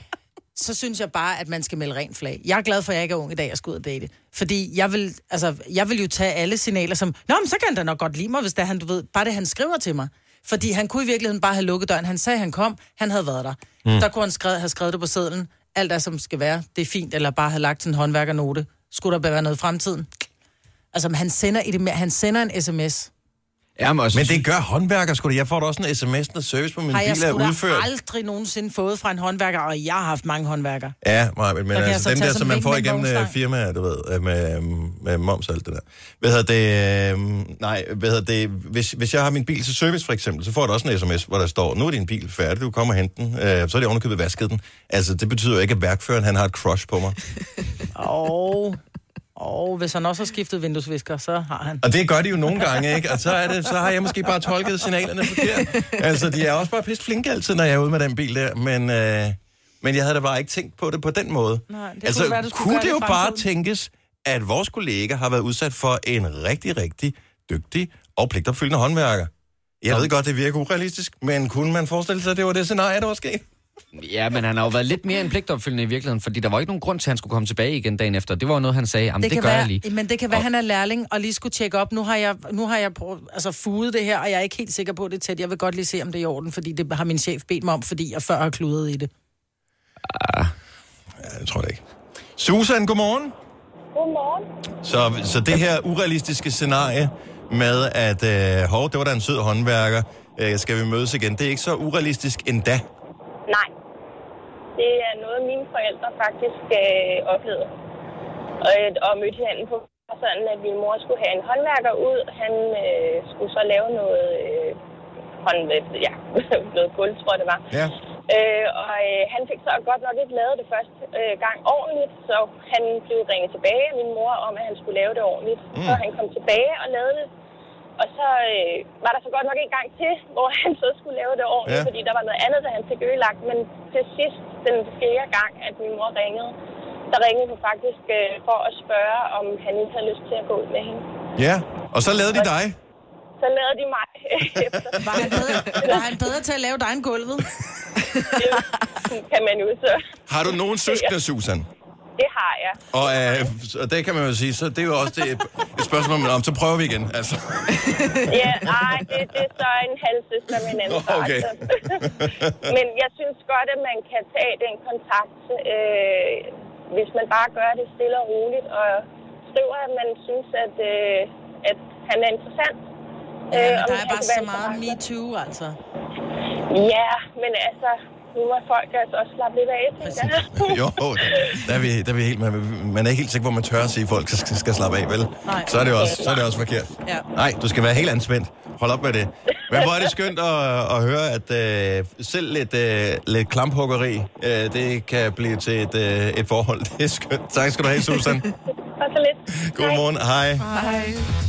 Så synes jeg bare, at man skal melde rent flag. Jeg er glad for, at jeg ikke er ung i dag og skal ud og date. Fordi jeg vil, altså, jeg vil jo tage alle signaler som, Nå, men så kan han da nok godt lide mig, hvis det er han, du ved, bare det, han skriver til mig. Fordi han kunne i virkeligheden bare have lukket døren. Han sagde, at han kom, han havde været der. Mm. Der kunne han skrevet, have skrevet det på sedlen. Alt er, som skal være. Det er fint. Eller bare have lagt sin håndværkernote. Skulle der være noget i fremtiden? Altså, han sender, i det mere, han sender en sms. Ja, men, også, Men det gør håndværker sgu da. Jeg får da også en sms, når service på min Har jeg bil er sgu da udført. aldrig nogensinde fået fra en håndværker, og jeg har haft mange håndværkere. Ja, Maja, men jeg altså, så den der, som man får igennem øh, vognstang? firmaer, du ved, øh, med, med moms og alt det der. Hvad hedder det? Øh, nej, hvad hedder det? Hvis, hvis jeg har min bil til service, for eksempel, så får jeg også en sms, hvor der står, nu er din bil færdig, du kommer og hente den. Øh, så er det ovenikøbet vasket den. Altså, det betyder jo ikke, at værkføreren han har et crush på mig. Og, og hvis han også har skiftet vinduesvisker, så har han. Og det gør de jo nogle gange, ikke? Og så, er det, så har jeg måske bare tolket signalerne forkert. Altså, de er også bare pisse flinke altid, når jeg er ude med den bil der. Men, øh, men jeg havde da bare ikke tænkt på det på den måde. Nej, det altså, kunne være, du kunne det det jo bare tænkes, at vores kollega har været udsat for en rigtig, rigtig dygtig og pligtopfyldende håndværker. Jeg ved godt, det virker urealistisk, men kunne man forestille sig, at det var det scenarie, der var sket? Ja, men han har jo været lidt mere en pligtopfyldende i virkeligheden, fordi der var ikke nogen grund til, at han skulle komme tilbage igen dagen efter. Det var jo noget, han sagde, det, det kan gør være, jeg lige. Men det kan være, at han er lærling og lige skulle tjekke op. Nu har jeg, nu har jeg prøvet, altså fuget det her, og jeg er ikke helt sikker på, det tæt. Jeg vil godt lige se, om det er i orden, fordi det har min chef bedt mig om, fordi jeg før har kludret i det. Ja, jeg tror det ikke. Susan, godmorgen. Godmorgen. Så, så det her urealistiske scenarie med, at øh, hov, det var da en sød håndværker, øh, skal vi mødes igen, det er ikke så urealistisk endda. Nej. Det er noget, mine forældre faktisk øh, oplevede. Og, og mødte hinanden på sådan, at min mor skulle have en håndværker ud. Han øh, skulle så lave noget, øh, hånd, ja, noget gulv, tror jeg det var. Ja. Øh, og øh, han fik så godt nok ikke lavet det første øh, gang ordentligt, så han blev ringet tilbage af min mor om, at han skulle lave det ordentligt. Mm. Så han kom tilbage og lavede det. Og så øh, var der så godt nok en gang til, hvor han så skulle lave det ordentligt, Ja. fordi der var noget andet, der han fik ødelagt. Men til sidst, den fjerde gang, at min mor ringede, der ringede hun faktisk øh, for at spørge, om han ikke havde lyst til at gå ud med hende. Ja, og så lavede de dig. Så lavede de mig efter. Var han bedre, var han bedre til at lave dig end gulvet? Det kan man jo så. Har du nogen søskende, Susan? Det har jeg. Og, øh, og det kan man jo sige, så det er jo også det. Et spørgsmål om, om, så prøver vi igen. Altså. Ja, nej, det, det er så en halvsøster med en anden far. Okay. Men jeg synes godt, at man kan tage den kontakt, øh, hvis man bare gør det stille og roligt, og skriver, at man synes, at, øh, at han er interessant. Ja, Øh, men om der er bare så meget me too, altså. Ja, men altså, nu må folk altså også slappe lidt af, tænker jeg. Jo, der er vi, der er vi helt, man, man er ikke helt sikker på, at man tør at sige, at folk skal, skal slappe af, vel? Nej. Så er det også, så er det også forkert. Ja. Nej, du skal være helt anspændt. Hold op med det. Men hvor er det skønt at, at høre, at øh, selv lidt, øh, lidt klamphuggeri, øh, det kan blive til et, øh, et forhold. Det er skønt. Tak skal du have, Susan. Og så lidt. Godmorgen. Hej. Hej.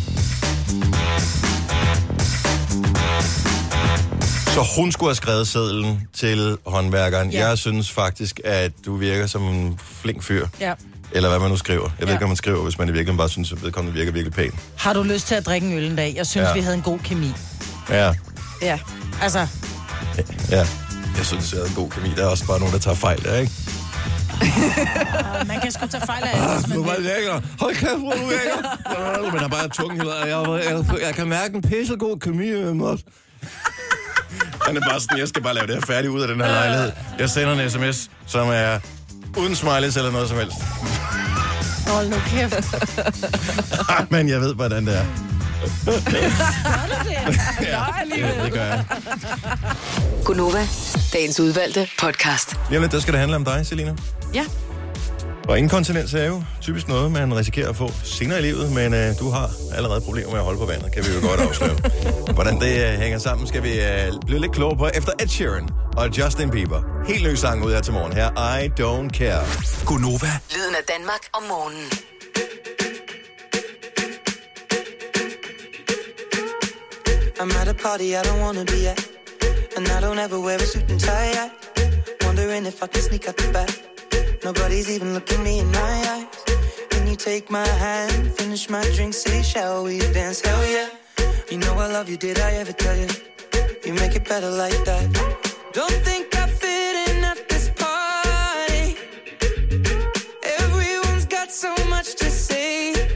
Så hun skulle have skrevet sedlen til håndværkeren. Ja. Jeg synes faktisk, at du virker som en flink fyr. Ja. Eller hvad man nu skriver. Jeg ved Ja. ikke, hvad man skriver, hvis man i virkeligheden bare synes, at vedkommende virker virkelig pæn. Har du lyst til at drikke en øl en dag? Jeg synes, Ja. ja. vi havde en god kemi. Ja, Ja. Altså, ja. Jeg synes, jeg havde en god kemi. Der er også bare nogen, der tager fejl der, ikke? man kan sgu tage fejl af alt, Nu man var vil. det lækker. Hold kæft, hvor er du lækker. Men der er bare tungen hele jeg, jeg, jeg, jeg kan mærke en pissegod kemi med mig. Han er bare sådan, jeg skal bare lave det her færdigt ud af den her lejlighed. Jeg sender en sms, som er uden smileys eller noget som helst. Hold nu kæft. Ej, men jeg ved, hvordan det er. Ja, Ja, det gør jeg. Gunova, dagens udvalgte podcast. Lidt, der skal det handle om dig, Selina. Ja. Og inkontinens er jo typisk noget, man risikerer at få senere i livet, men øh, du har allerede problemer med at holde på vandet, kan vi jo godt afsløre. Hvordan det øh, hænger sammen, skal vi øh, blive lidt klogere på efter Ed Sheeran og Justin Bieber. Helt ny sang ud her til morgen her, I Don't Care. Gunova, Lyden af Danmark om morgenen. I'm at a party I don't wanna be at. And I don't ever wear a suit and tie. I wondering if I can sneak out the back. Nobody's even looking me in my eyes. Can you take my hand, finish my drink, say, shall we dance? Hell yeah. You know I love you, did I ever tell you? You make it better like that. Don't think I fit in at this party. Everyone's got so much to say.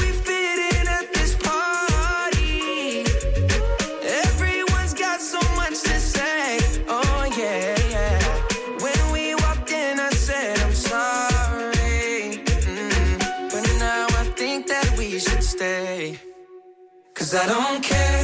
Cause I don't care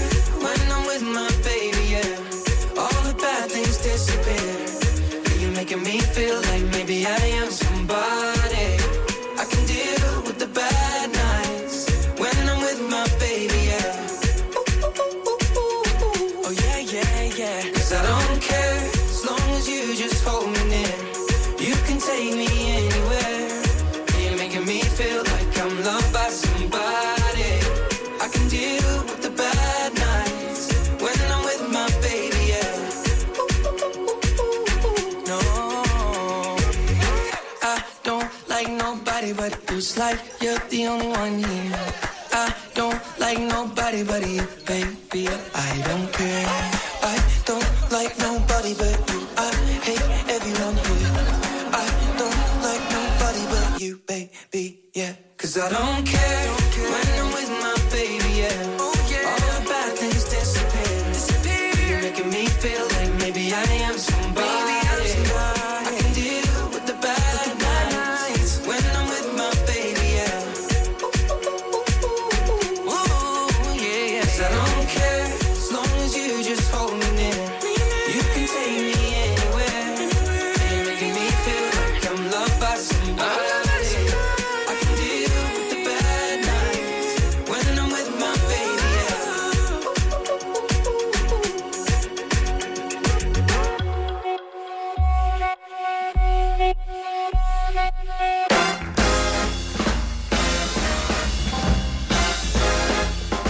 body, body, bang.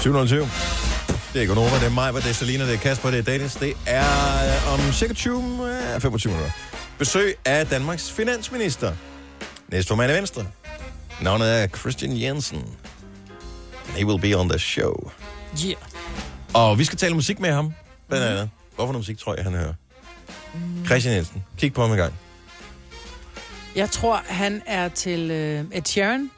720. Det er Gonova, det er mig, det er Selina, det er Kasper, det er Dennis. Det er øh, om cirka 20, øh, 25 minutter. Besøg af Danmarks finansminister. Næstformand af Venstre. Navnet er Christian Jensen. And he will be on the show. Yeah. Og vi skal tale musik med ham, blandt andet. Hvorfor noget musik tror jeg, han hører? Christian Jensen. Kig på ham en gang. Jeg tror, han er til øh, Ed Sheeran.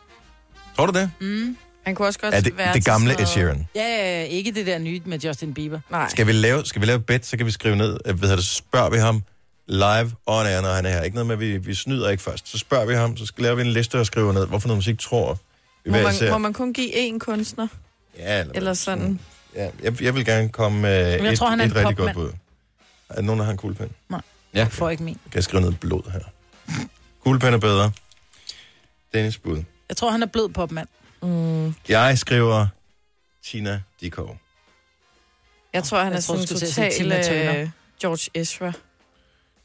Tror du det? Mm. Han kunne også godt Er det, være det gamle sådan Ed Sheeran? Ja, ikke det der nye med Justin Bieber. Nej. Skal vi lave, skal vi lave et bet, så kan vi skrive ned, øh, det, så spørger vi ham live on air, når han er her. Ikke noget med, at vi, vi snyder ikke først. Så spørger vi ham, så skal laver vi en liste og skriver ned, hvorfor noget musik tror vi Må man, især. må man kun give én kunstner? Ja, eller, Eller sådan. ja, jeg, jeg vil gerne komme med jeg et, tror, han er et en rigtig godt bud. Er der nogen, der har en kuglepen? Nej, Ja. jeg får ikke min. Kan jeg skrive ned blod her? Kuglepen er bedre. Dennis bud. Jeg tror, han er blød popmand. Mm. Jeg skriver Tina Dickow. Jeg tror, han Jeg er tror, sådan sige total Turner. øh, George Ezra.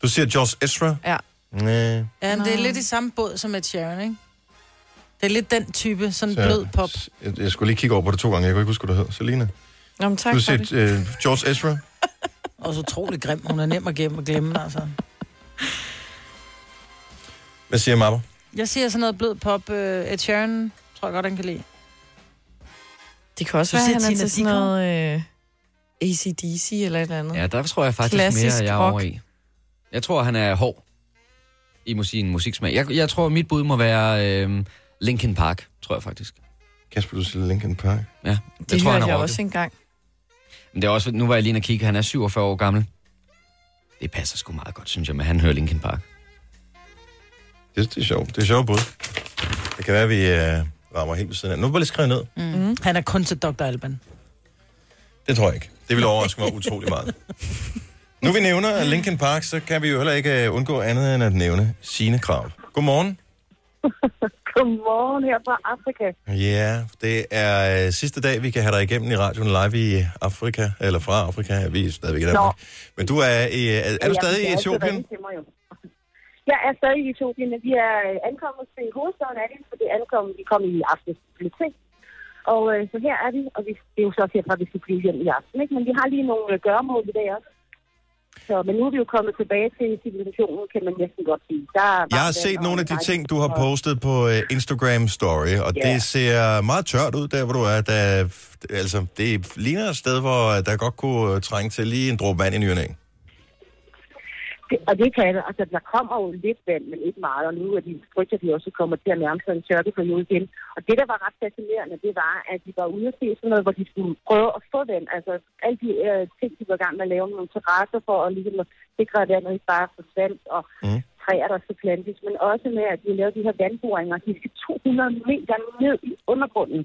Du siger George Ezra? Ja. Nej. Ja, men det er lidt i samme båd som Ed Sheeran, ikke? Det er lidt den type, sådan Så- blød pop. Jeg, jeg skulle lige kigge over på det to gange. Jeg kunne ikke huske, hvad du hed. Selina. Nå, men tak Du for siger det. øh, George Ezra. Og så utrolig grim. Hun er nem at glemme, at glemme altså. Hvad siger Mapper? Jeg siger sådan noget blød pop. Uh, Ed Sheeran tror jeg godt, han kan lide. Det kan også være, han er Tina til sådan noget øh, ACDC eller et eller andet. Ja, der tror jeg faktisk Klassisk mere, jeg er rock. over i. Jeg tror, han er hård i musikken, musiksmag. Jeg, jeg tror, mit bud må være øh, Linkin Park, tror jeg faktisk. Kasper, du siger Linkin Park. Ja, det jeg tror, han hørte er jeg også engang. Men det er også, nu var jeg lige inde og kigge, han er 47 år gammel. Det passer sgu meget godt, synes jeg, med han hører Linkin Park. Det, det er sjovt. Det er sjovt bud. Det kan være, at vi øh, rammer helt ved siden af. Nu vil jeg lige skrive ned. Mm. Han er kun til Dr. Alban. Det tror jeg ikke. Det vil overraske mig utrolig meget. Nu vi nævner Linkin Park, så kan vi jo heller ikke øh, undgå andet end at nævne sine krav. Godmorgen. Godmorgen her fra Afrika. Ja, det er øh, sidste dag, vi kan have dig igennem i radioen live i Afrika, eller fra Afrika. Vi er stadigvæk i Danmark. Men du er, i, er, er du Ja, stadig i Etiopien? mig, jo. Jeg er stadig i Etiopien. Vi er øh, ankommet til hovedstaden af det, for det ankom, vi kom i aften bibliotek. Og øh, så her er vi, og vi, det er jo så herfra, vi skal blive hjem i aften. Ikke? Men vi har lige nogle øh, gøremål i dag også. Så, men nu er vi jo kommet tilbage til civilisationen, kan man næsten godt sige. Der er Jeg har set nogle og af de ting, du har postet på øh, Instagram Story, og Ja. det ser meget tørt ud, der hvor du er. Der, altså, det ligner et sted, hvor der godt kunne trænge til lige en dråbe vand i ny og. Det, kan det. Altså, der kommer jo lidt vand, men ikke meget. Og nu er de frygter, at de også kommer til at nærme sig en tørkeperiode igen. Og det, der var ret fascinerende, det var, at de var ude at se sådan noget, hvor de skulle prøve at få vand. Altså, alle de øh, ting, de var i gang med at lave nogle terrasser for at, ligesom, at sikre, at vandet ikke bare forsvandt, og Mm træer, der skal plantes, men også med, at de lavede de her vandboringer. De skal 200 meter ned i undergrunden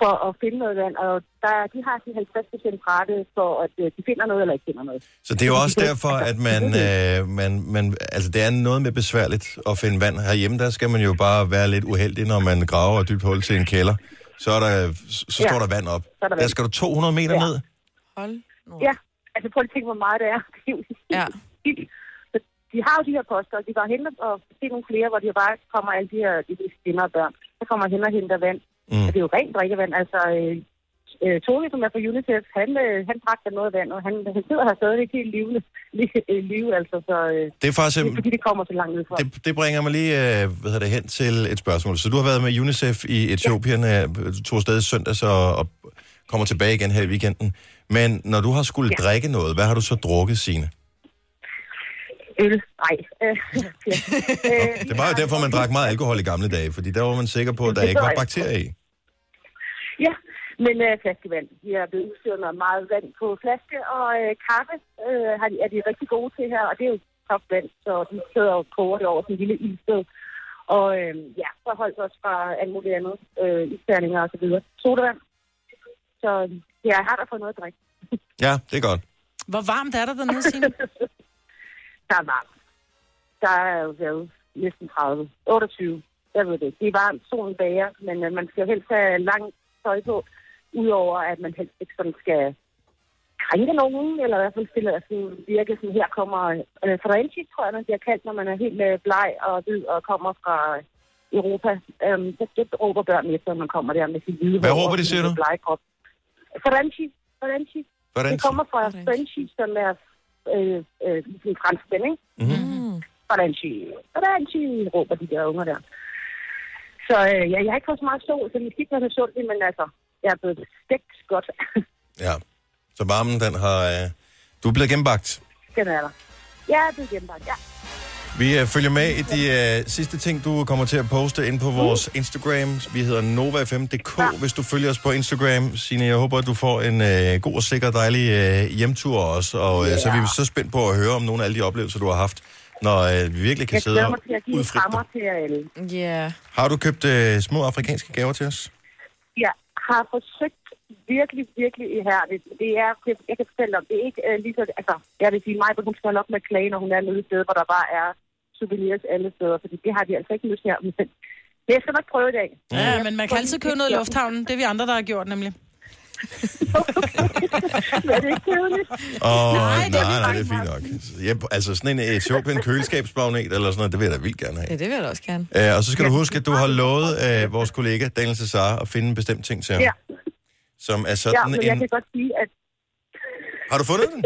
for at finde noget vand, og der, de har sådan 50 procent rette for, at øh, de finder noget eller ikke finder noget. Så det er jo også derfor, at man, øh, man, man, altså det er noget med besværligt at finde vand. Herhjemme, der skal man jo bare være lidt uheldig, når man graver et dybt hul til en kælder. Så, er der, så Ja. står der vand op. Så er der Der vand. skal du 200 meter Ja. ned. Hold nu. Ja, altså prøv at tænke, hvor meget det er. Ja. Så de har jo de her poster, og de var hen og se nogle flere, hvor de bare kommer alle de her de, de stemmer og børn. Så kommer hen og henter vand. Mm. Og det er jo rent drikkevand. Altså, øh, øh, Tove, som er fra UNICEF, han, øh, han da noget vand, og han, han sidder her stadigvæk helt livende, øh, live, altså, så øh, Det er faktisk... det er fordi, det kommer så langt ud fra. Det, det bringer mig lige øh, hvad hedder det, hen til et spørgsmål. Så du har været med UNICEF i Etiopien, ja. du tog afsted i søndags og, kommer tilbage igen her i weekenden. Men når du har skulle ja. Ja. drikke noget, hvad har du så drukket, Signe? Øl, nej. Øh, Det var jo derfor, man drak meget alkohol i gamle dage, fordi der var man sikker på, at der Det ikke var bakterier i. Ja, men øh, flaskevand. De er blevet udstyret med meget vand på flaske, og øh, kaffe øh, har de, er de rigtig gode til her, og det er jo topvand, så de sidder og koger det over sådan en lille ildsted. Og øh, ja, så holdt os fra alt muligt andet, øh, isterninger og så videre. Sodavand. Så ja, jeg har da fået noget at drikke. Ja, det er godt. Hvor varmt er der dernede, Signe? Der er varmt. Der er jo været næsten 30. 28. Jeg ved det. ikke. Det er varmt, solen bager, men øh, man skal helst have langt tøj på, udover at man helst ikke sådan skal krænke nogen, eller i hvert fald stille sådan, virke sådan, her kommer øh, Frenchi, tror jeg, man bliver kaldt, når man er helt øh, bleg og hvid og kommer fra Europa. Øhm, så det råber børn efter, når man kommer der med sin hvide Hvad råber de, siger du? Ferenci. Ferenci. Hvordan? Det kommer fra Ferenci, som er øh, øh, en fransk ven, ikke? Mm-hmm. Ferenci. Ferenci, råber de der unger der. Så øh, ja, jeg har ikke fået så meget sol, så ikke været så sundt, men altså, jeg er blevet stegt godt. Ja. Så varmen, den har... Øh... Du er blevet gennembagt. Den er der. Ja, det er gennembragt, ja. Vi øh, følger med i de øh, sidste ting, du kommer til at poste ind på vores Instagram. Vi hedder NovaFM.dk, hvis du følger os på Instagram. Signe, jeg håber, at du får en øh, god og sikker, dejlig øh, hjemtur også. Og øh, så er vi så spændt på at høre om nogle af alle de oplevelser, du har haft, når øh, vi virkelig kan Jeg sidde og mig til at give udfritte dig. til alle. Ja. Yeah. Har du købt øh, små afrikanske gaver til os? Jeg har forsøgt virkelig, virkelig ihærdigt. Det er, det, jeg kan fortælle om, det er ikke uh, lige så, altså, jeg vil sige, mig, hun skal holde op med at klage, når hun er nede et sted, hvor der bare er souvenirs alle steder, fordi det har de altså ikke lyst her. Men det jeg skal nok prøve i dag. Ja, men man kan altid købe noget i lufthavnen. Det er vi andre, der har gjort, nemlig. er det ikke kedeligt? Åh, nej, Nej, det er nej, nej, det er fint nok. Ja, altså sådan en Etiopien køleskabsmagnet eller sådan noget, det vil jeg da vildt gerne have. Ja, det vil jeg da også gerne. Øh, og så skal du huske, at du har lovet øh, vores kollega Daniel Cesar at finde en bestemt ting til ham. Ja. Som er Ja, sådan men jeg en... kan godt sige, at Har du fundet den?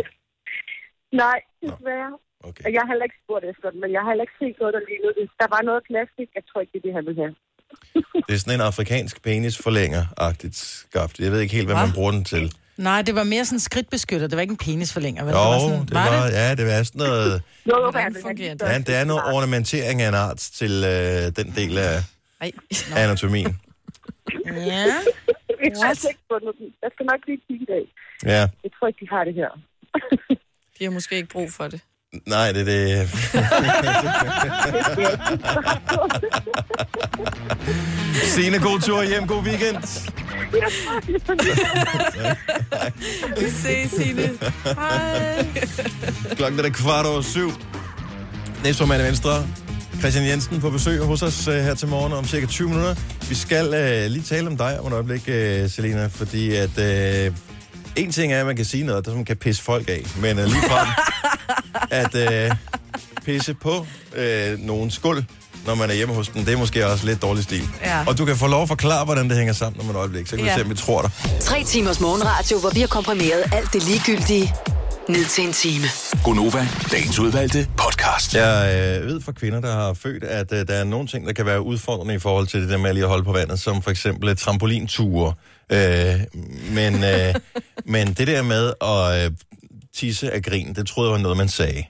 nej, desværre. Okay. Jeg har heller ikke spurgt efter den, men jeg har heller ikke set noget, der lignede det. Der var noget plastik, jeg tror ikke, det er det, han vil have. Det er sådan en afrikansk penisforlænger-agtigt skabt. Jeg ved ikke helt, hvad man bruger den til. Nej, det var mere sådan en skridtbeskytter. Det var ikke en penisforlænger. Vel? Jo, det var, sådan, det var, ja, det var sådan noget... Jo, jo, Hvordan fungerer det? Ja, det er noget ornamentering af en art til øh, den del af Ej. anatomien. Ja. Jeg har ikke fundet den. Jeg skal nok lige kigge i dag. Ja, Jeg tror ikke, de har det her. De har måske ikke brug for det. nej, det er det... Signe, god tur hjem, god weekend. Vi ses, Signe. Hej. Klokken er kvart over syv. Næstformand af Venstre, Christian Jensen på besøg hos os uh, her til morgen om cirka 20 minutter. Vi skal uh, lige tale om dig om et øjeblik, uh, Selina, fordi at uh, en ting er, at man kan sige noget, der som kan pisse folk af, men uh, lige frem at uh, pisse på uh, nogen skuld, når man er hjemme hos dem, det er måske også lidt dårlig stil. Ja. Og du kan få lov at forklare, hvordan det hænger sammen om et øjeblik, så kan vi Ja. se, om vi tror dig. Tre timers morgenradio, hvor vi har komprimeret alt det ligegyldige ned til en time. Gonova, dagens udvalgte podcast. Jeg øh, ved fra kvinder, der har født, at øh, der er nogle ting, der kan være udfordrende i forhold til det der med lige at holde på vandet, som for eksempel øh, trampolinture. Øh, men, øh, men det der med at øh, tisse af grin, det troede jeg var noget, man sagde.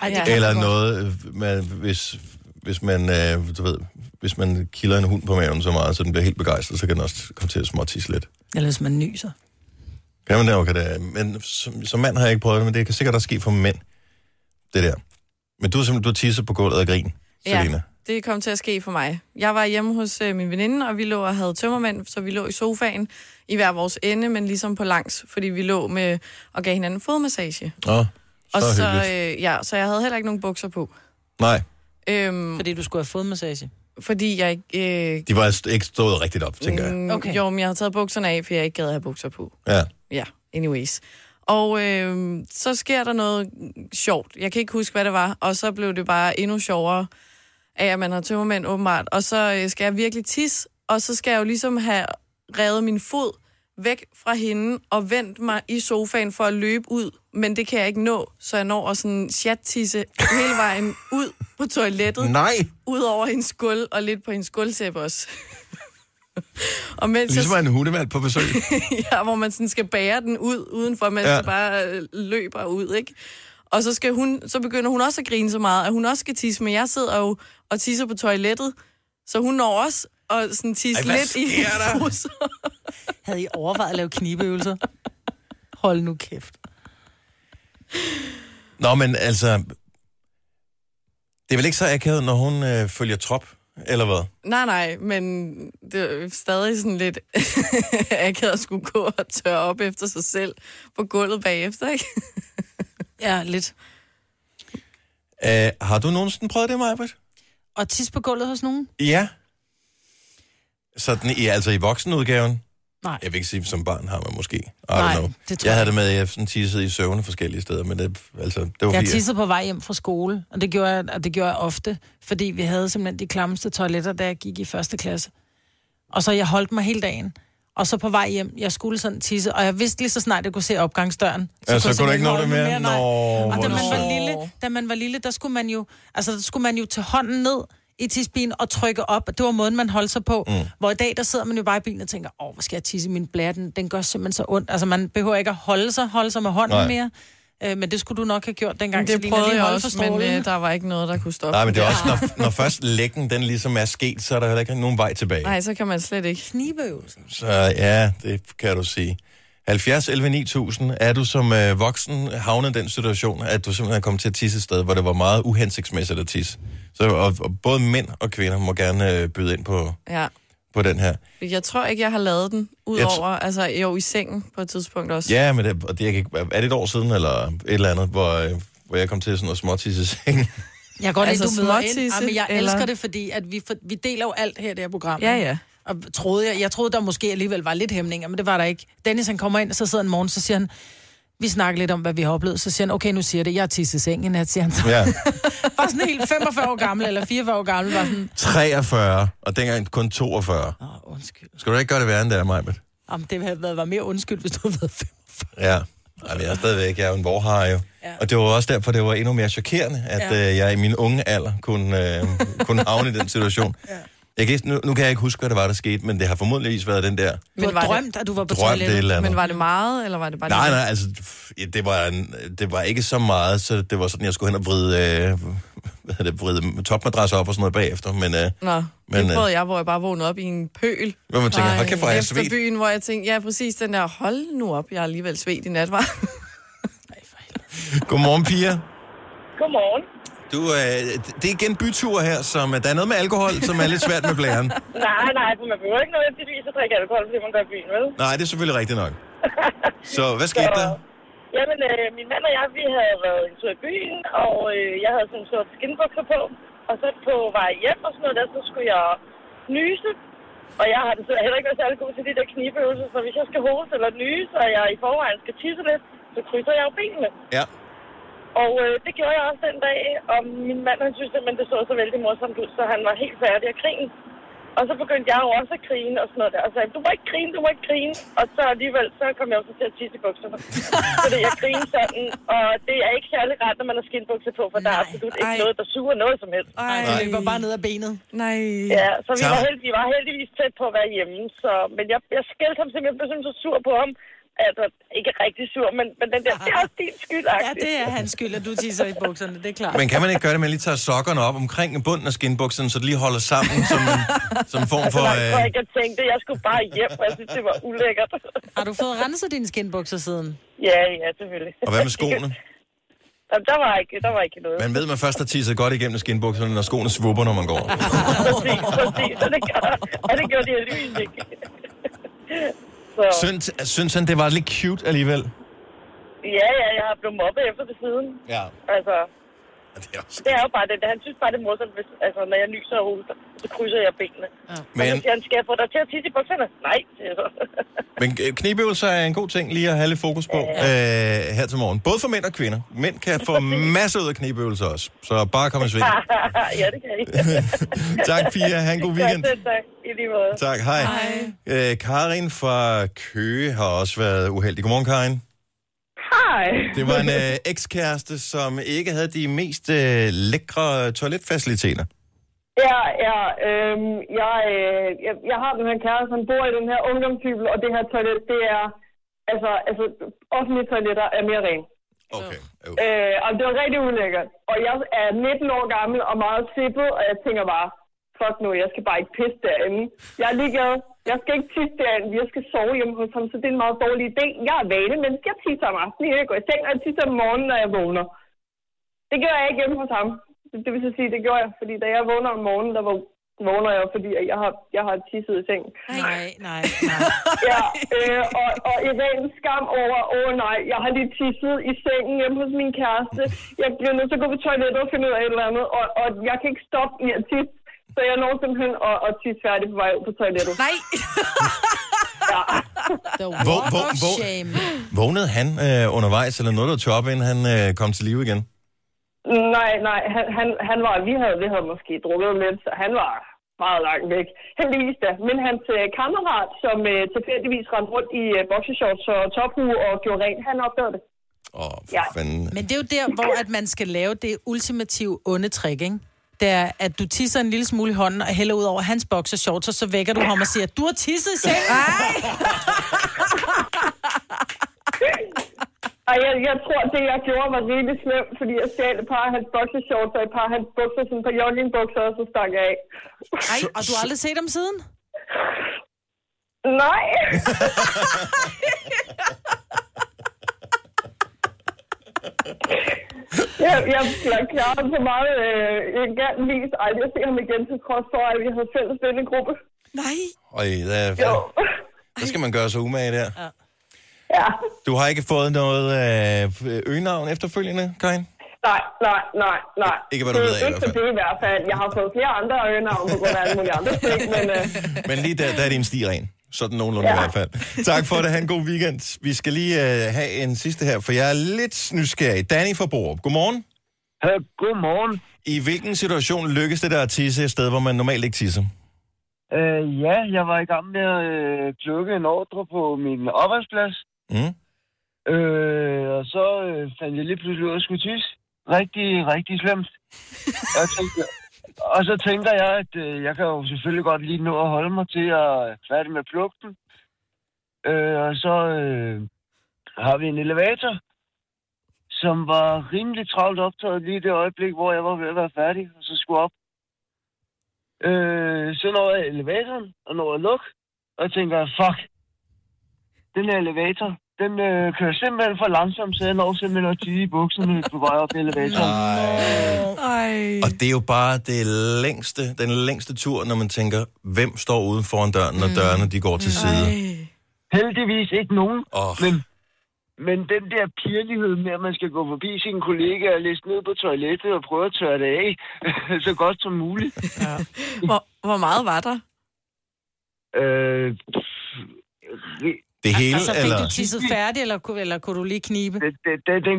Ej, det Eller noget, man, hvis, hvis man, øh, du ved, hvis man kilder en hund på maven så meget, så den bliver helt begejstret, så kan den også komme til at småtisse lidt. Eller hvis man nyser. Kan man det? Okay, det men som, som mand har jeg ikke prøvet det, men det kan sikkert også ske for mænd, det der. Men du har simpelthen du har tisset på gulvet af grin, Selina. Ja, det kom til at ske for mig. Jeg var hjemme hos øh, min veninde, og vi lå og havde tømmermænd, så vi lå i sofaen i hver vores ende, men ligesom på langs, fordi vi lå med og gav hinanden fodmassage. Åh, Og så så, hyggeligt. øh, ja, så jeg havde heller ikke nogen bukser på. Nej, Øhm, Fordi du skulle have fået massage. fordi jeg ikke... Øh, de var st- ikke stået rigtigt op, tænker jeg. mm, Okay. Jo, men jeg havde taget bukserne af, for jeg ikke gad at have bukser på. Ja. Ja, anyways. Og øh, så sker der noget sjovt. Jeg kan ikke huske, hvad det var. Og så blev det bare endnu sjovere af, at man har tømmermænd åbenbart. Og så øh, skal jeg virkelig tisse, og så skal jeg jo ligesom have revet min fod væk fra hende og vendt mig i sofaen for at løbe ud. Men det kan jeg ikke nå, så jeg når at sådan chat-tisse hele vejen ud på toilettet. Nej, Ud over hendes gulv og lidt på hendes gulvsæb også. og mens jeg ligesom var en hundevalg på besøg. ja, hvor man sådan skal bære den ud udenfor, mens Ja. det bare øh, løber ud, ikke? Og så, skal hun, så begynder hun også at grine så meget, at hun også skal tisse, men jeg sidder jo og tisser på toilettet, så hun når også at sådan tisse Ej, lidt i hendes. Havde I overvejet at lave knibeøvelser? Hold nu kæft. Nå, men altså... Det er vel ikke så akavet, når hun øh, følger trop, eller hvad? Nej, nej, men det er stadig sådan lidt akavet at skulle gå og tørre op efter sig selv på gulvet bagefter, ikke? Ja, lidt. Øh, har du nogensinde prøvet det, Majbrit? Og tis på gulvet hos nogen? Ja. Sådan i, altså i voksenudgaven? Nej. Jeg vil ikke sige, som barn har man måske. I Nej, don't know. det tror jeg jeg havde det med, at jeg sådan tissede i søvne forskellige steder, men det, altså, det var Jeg fordi... tissede på vej hjem fra skole, og det gjorde jeg, og det gjorde jeg ofte, fordi vi havde simpelthen de klammeste toiletter, da jeg gik i første klasse. Og så jeg holdt mig hele dagen. Og så på vej hjem, jeg skulle sådan tisse, og jeg vidste lige så snart, jeg kunne se opgangsdøren. Ja, så jeg kunne du ikke nå det mere? nej. Nå, og da man, var lille, da man var lille, der skulle man jo, altså, der skulle man jo tage hånden ned i tisbilen og trykke op. Det var måden, man holdt sig på. Mm. Hvor i dag, der sidder man jo bare i bilen og tænker, åh, hvor skal jeg tisse min blære? Den, den gør simpelthen så ondt. Altså, man behøver ikke at holde sig, holde sig med hånden Nej. Mere. Øh, men det skulle du nok have gjort dengang. Det Selina, prøvede lige jeg holde også, for men øh, der var ikke noget, der kunne stoppe Nej, men det er også, når, når først lækken den ligesom er sket, så er der heller ikke nogen vej tilbage. Nej, så kan man slet ikke. Knibeøvelser. Så ja, det kan du sige. 70 11 9000, er du som øh, voksen havnet i den situation, at du simpelthen er kommet til at tisse et sted, hvor det var meget uhensigtsmæssigt at tisse. Så og, og både mænd og kvinder må gerne øh, byde ind på, Ja. på den her. Jeg tror ikke, jeg har lavet den, Jeg udover, altså jo i sengen på et tidspunkt også. Ja, men det, og det er, ikke, er det et år siden, eller et eller andet, hvor, øh, hvor jeg kom til sådan noget småtisse i sengen? Jeg kan godt lide, Altså du møder ind. Jamen, jeg eller- elsker det, fordi at vi, for, vi deler jo alt her i det her program. Ja, ja. Og troede jeg, jeg troede, der måske alligevel var lidt hæmninger, men det var der ikke. Dennis, han kommer ind, og så sidder en morgen, så siger han, vi snakker lidt om, hvad vi har oplevet. Så siger han, okay, nu siger det, jeg har tisset sengen, at siger han så. Ja. Bare sådan helt 45 år gammel, eller 44 år gammel, var sådan, 43, og dengang kun 42. åh, undskyld. Skal du ikke gøre det værre end det er, Majbet? Jamen, det havde været var mere undskyld, hvis du havde været 45. Ja. Ej, men jeg er stadigvæk, jeg er jo en vorhar jo. Ja. Og det var også derfor, det var endnu mere chokerende, at. Ja. øh, jeg i min unge alder kunne, øh, kunne havne i den situation. ja. Jeg kan, nu, nu kan jeg ikke huske, hvad det var, der skete, men det har formodentlig været den der Du Men har var det- drømt, at du var på det toilettet. Men var det meget, eller var det bare Nej, lidt? nej, altså, ja, det var, en, det var ikke så meget, så det var sådan, jeg skulle hen og vride, øh, hvad hedder det, vride topmadras op og sådan noget bagefter, men, øh, Nå, Men, det øh, prøvede jeg, hvor jeg bare vågnede op i en pøl. hvor man tænker, hold kæft, hvor er jeg Efter svedt. byen, hvor jeg tænkte, ja, præcis den der, hold nu op, jeg har alligevel svedt i nat, var. Godmorgen, Pia. Godmorgen. Du, øh, det er igen bytur her, som der er noget med alkohol, som er lidt svært med blæren. Nej, nej, for man behøver ikke nødvendigvis at drikke alkohol, fordi man går i byen, vel? Nej, det er selvfølgelig rigtigt nok. Så hvad skete der? Jamen, øh, min mand og jeg, vi havde været en tur i byen, og øh, jeg havde sådan en sort skinbukser på. Og så på vej hjem og sådan noget der, så skulle jeg nyse. Og jeg har desværre heller ikke været særlig god til de der knibeøvelser, så hvis jeg skal hoste eller nyse, og jeg i forvejen skal tisse lidt, så krydser jeg jo benene. Ja. Og øh, det gjorde jeg også den dag, og min mand han synes simpelthen, det så så vældig morsomt ud, så han var helt færdig at grine. Og så begyndte jeg jo også at grine og sådan noget der, og sagde, du må ikke grine, du må ikke grine. Og så alligevel, så kom jeg også til at tisse i bukserne. Fordi jeg griner sådan, og det er ikke særlig rart, når man har skinbukser på, for der er Nej. absolut ikke Ej. noget, der suger noget som helst. Nej, det løber bare ned ad benet. Nej. Ja, så vi var, held, vi var heldigvis tæt på at være hjemme, så, men jeg, jeg skældte ham simpelthen, jeg blev så sur på ham. Altså, ikke rigtig sur, men, men den der, det er også din skyld, Ja, det er hans skyld, at du tisser i bukserne, det er klart. Men kan man ikke gøre det med at lige tage sokkerne op omkring bunden af skinbukserne, så det lige holder sammen som som form Altså, for... jeg tror Øh, ikke, jeg tænkte, jeg skulle bare hjem, og jeg synes, det var ulækkert. Har du fået renset dine skinbukser siden? ja, ja, selvfølgelig. og hvad med skoene? Jamen, der var ikke, der var ikke noget. Man ved, man først har tisset godt igennem skinbukserne, når skoene svupper, når man går. Præcis, præcis. Og det, gør, og det gjorde de heldigvis ikke. Så, Synes, synes han, det var lidt cute alligevel? ja, ja, jeg har blevet mobbet efter det siden. Ja. Altså, Det er også... det er jo bare det. Han synes bare, det er morsomt, hvis, altså, når jeg nyser og hoster, så krydser jeg benene. Ja. Og Men, så siger han, skal jeg få dig til at tisse i bukserne? Nej, siger så. men øh, knibøvelser er en god ting lige at have lidt fokus på øh, her til morgen. Både for mænd og kvinder. Mænd kan få masser ud af knibøvelser også. Så bare kom i sving. ja, det kan I. tak, Pia. Ha' en god weekend. Ja, selv tak. I lige måde. Tak, hej. hej. Øh, Karin fra Køge har også været uheldig. Godmorgen, Karin. Hej. Det var en øh, ekskæreste, som ikke havde de mest øh, lækre toiletfaciliteter. Ja, ja. Øhm, jeg, øh, jeg, jeg har den her kæreste, han bor i den her ungdomshybel, og det her toilet, det er... Altså, altså offentlige toiletter er mere rent. Okay. Øh, og det var rigtig ulækkert. Og jeg er 19 år gammel og meget sippet, og jeg tænker bare, fuck nu, jeg skal bare ikke pisse derinde. Jeg er ligeglad. Jeg skal ikke tisse derinde. Jeg skal sove hjemme hos ham, så det er en meget dårlig idé. Jeg er vane, men jeg tisser om aftenen. Jeg går i seng, og jeg tisser om morgenen, når jeg vågner. Det gør jeg ikke hjemme hos ham. Det, det vil så sige, det gjorde jeg, fordi da jeg vågner om morgenen, der vå- vågner jeg, fordi jeg har, jeg har tisset i seng. Nej, nej, nej. Ja, øh, og, og i ren skam over, åh oh, nej, jeg har lige tisset i sengen hjemme hos min kæreste. Jeg bliver nødt til at gå på toilettet og finde ud af et eller andet, og, og jeg kan ikke stoppe i at tisse. Så jeg når simpelthen at, at tisse færdig på vej ud på toilettet. Nej. Ja. The Hvor- hvor- hvor-. Vågnede han øh, undervejs, eller noget, der tog op, inden han øh, kom til live igen? Nej, nej, han, han, han var, vi havde, vi havde måske drukket lidt, så han var, meget langt væk. Heldigvis da. Men hans øh, kammerat, som øh, tilfældigvis rendte rundt i øh, boxershorts og tophue og gjorde rent, han opdagede det. Åh, oh, Ja. fanden. Men det er jo der, hvor at man skal lave det ultimative onde trick, ikke? Det er, at du tisser en lille smule i hånden og hælder ud over hans boxershorts, og så vækker du ham og siger, du har tisset i sengen. Ej! Ej, jeg, jeg tror, det jeg gjorde var rimelig slemt, fordi jeg stjal et par af hans boxershorts og et par af hans bukser, sådan et par joggingbukser, og så stak jeg af. Ej, og du har aldrig set ham siden? Nej. jeg, jeg klaret så meget øh, elegant vis aldrig at se ham igen, til trods for, at vi havde fælles vennegruppe. Nej. Øj, der, Jo. der skal man gøre sig umage der. Ja. Du har ikke fået noget øh, øgenavn efterfølgende, Karin? Nej, nej, nej, nej. Ikke hvad du ved af, i Ikke hvert fald. det i hvert fald. Jeg har fået flere andre øgenavn på grund af alle mulige andre ting, men øh, Men lige der, der er din sti ren. Sådan nogenlunde ja. i hvert fald. Tak for det. Ha' en god weekend. Vi skal lige øh, have en sidste her, for jeg er lidt nysgerrig. Danny fra Borup. Godmorgen. Ja, godmorgen. I hvilken situation lykkes det der at tisse et sted, hvor man normalt ikke tisser? Øh, ja, jeg var i gang med at øh, klukke en ordre på min arbejdsplads. Mm. Øh, og så øh, fandt jeg lige pludselig ud af at skulle tisse. Rigtig, rigtig slemt. Jeg tænkte, og så tænker jeg, at øh, jeg kan jo selvfølgelig godt lige nå at holde mig til at færdig med plugten. Øh, og så øh, har vi en elevator, som var rimelig travlt optaget lige det øjeblik, hvor jeg var ved at være færdig, og så skulle op. Øh, så når jeg elevatoren, og når jeg luk, og jeg tænker, fuck, den her elevator, den øh, kører simpelthen for langsomt, så jeg når simpelthen at tige i bukserne på vej op i elevatoren. Ej. Og det er jo bare det længste, den længste tur, når man tænker, hvem står uden foran døren, når dørene de går til side. Heldigvis ikke nogen, oh. men, men den der pirlighed med, at man skal gå forbi sine kollegaer og læse ned på toilettet og prøve at tørre det af så godt som muligt. Ja. Hvor, hvor meget var der? Øh, det hele, Altså, fik eller? du tisset færdig, eller, kunne- eller kunne du lige knibe? Det, det, det, den,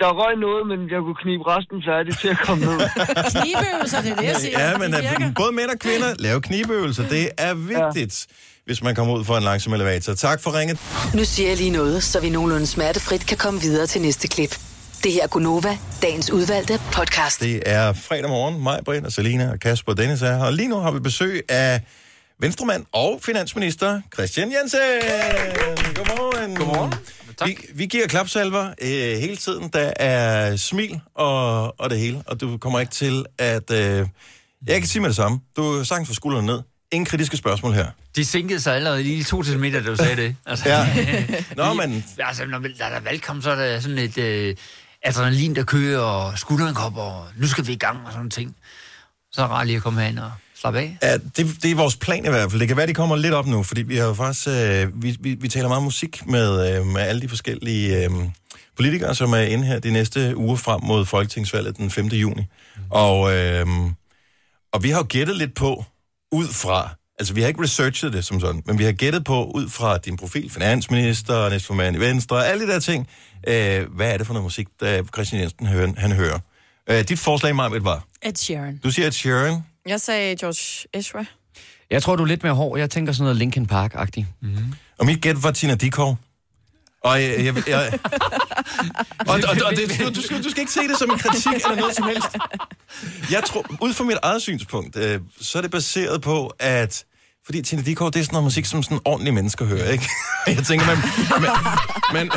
der røg noget, men jeg kunne knibe resten færdig til at komme ned. Knibeøvelser, det er det, jeg siger. Ja, men at, både mænd og kvinder lave knibeøvelser. Det er vigtigt, ja. hvis man kommer ud for en langsom elevator. Tak for ringet. Nu siger jeg lige noget, så vi nogenlunde smertefrit kan komme videre til næste klip. Det her er Gunova, dagens udvalgte podcast. Det er fredag morgen. Mig, Britt og Selina og Kasper og Dennis er her. Og lige nu har vi besøg af Venstremand og finansminister Christian Jensen. Godmorgen. Godmorgen. Vi, vi giver klapsalver øh, hele tiden. Der er smil og, og det hele. Og du kommer ikke til at... Øh, jeg kan sige med det samme. Du er sagtens for skuldrene ned. Ingen kritiske spørgsmål her. De sænkede sig allerede lige to centimeter, da du sagde det. Altså, Ja. Nå, men- Altså, når der er valgkamp, så er der sådan et øh, adrenalin, der kører, og skulderen kommer, og nu skal vi i gang, og sådan ting. Så er det rart lige at komme herind og slappe af. Ja, det, det er vores plan i hvert fald. Det kan være, de kommer lidt op nu, fordi vi har jo faktisk... Øh, vi, vi, vi taler meget musik med, øh, med alle de forskellige øh, politikere, som er inde her de næste uger frem mod Folketingsvalget den 5. juni. Og, øh, og vi har jo gættet lidt på, ud fra... Altså, vi har ikke researchet det som sådan, men vi har gættet på, ud fra din profil, finansminister, næstformand i Venstre, alle de der ting, øh, hvad er det for noget musik, der Christian Jensen hører, han hører. Øh, dit forslag, Marvitt, var... Ed Sheeran. Du siger Ed Sheeran. Jeg sagde George Ezra. Jeg tror, du er lidt mere hård. Jeg tænker sådan noget Linkin Park-agtigt. Mm. Og mit gæt var Tina Dikov. Og jeg... jeg, jeg og, og, og det, du, du, skal, du skal ikke se det som en kritik eller noget som helst. Jeg tror, ud fra mit eget synspunkt, øh, så er det baseret på, at... Fordi Tina Dikov, det er sådan noget musik, som sådan ordentlige mennesker hører, ikke? Jeg tænker, man... man, man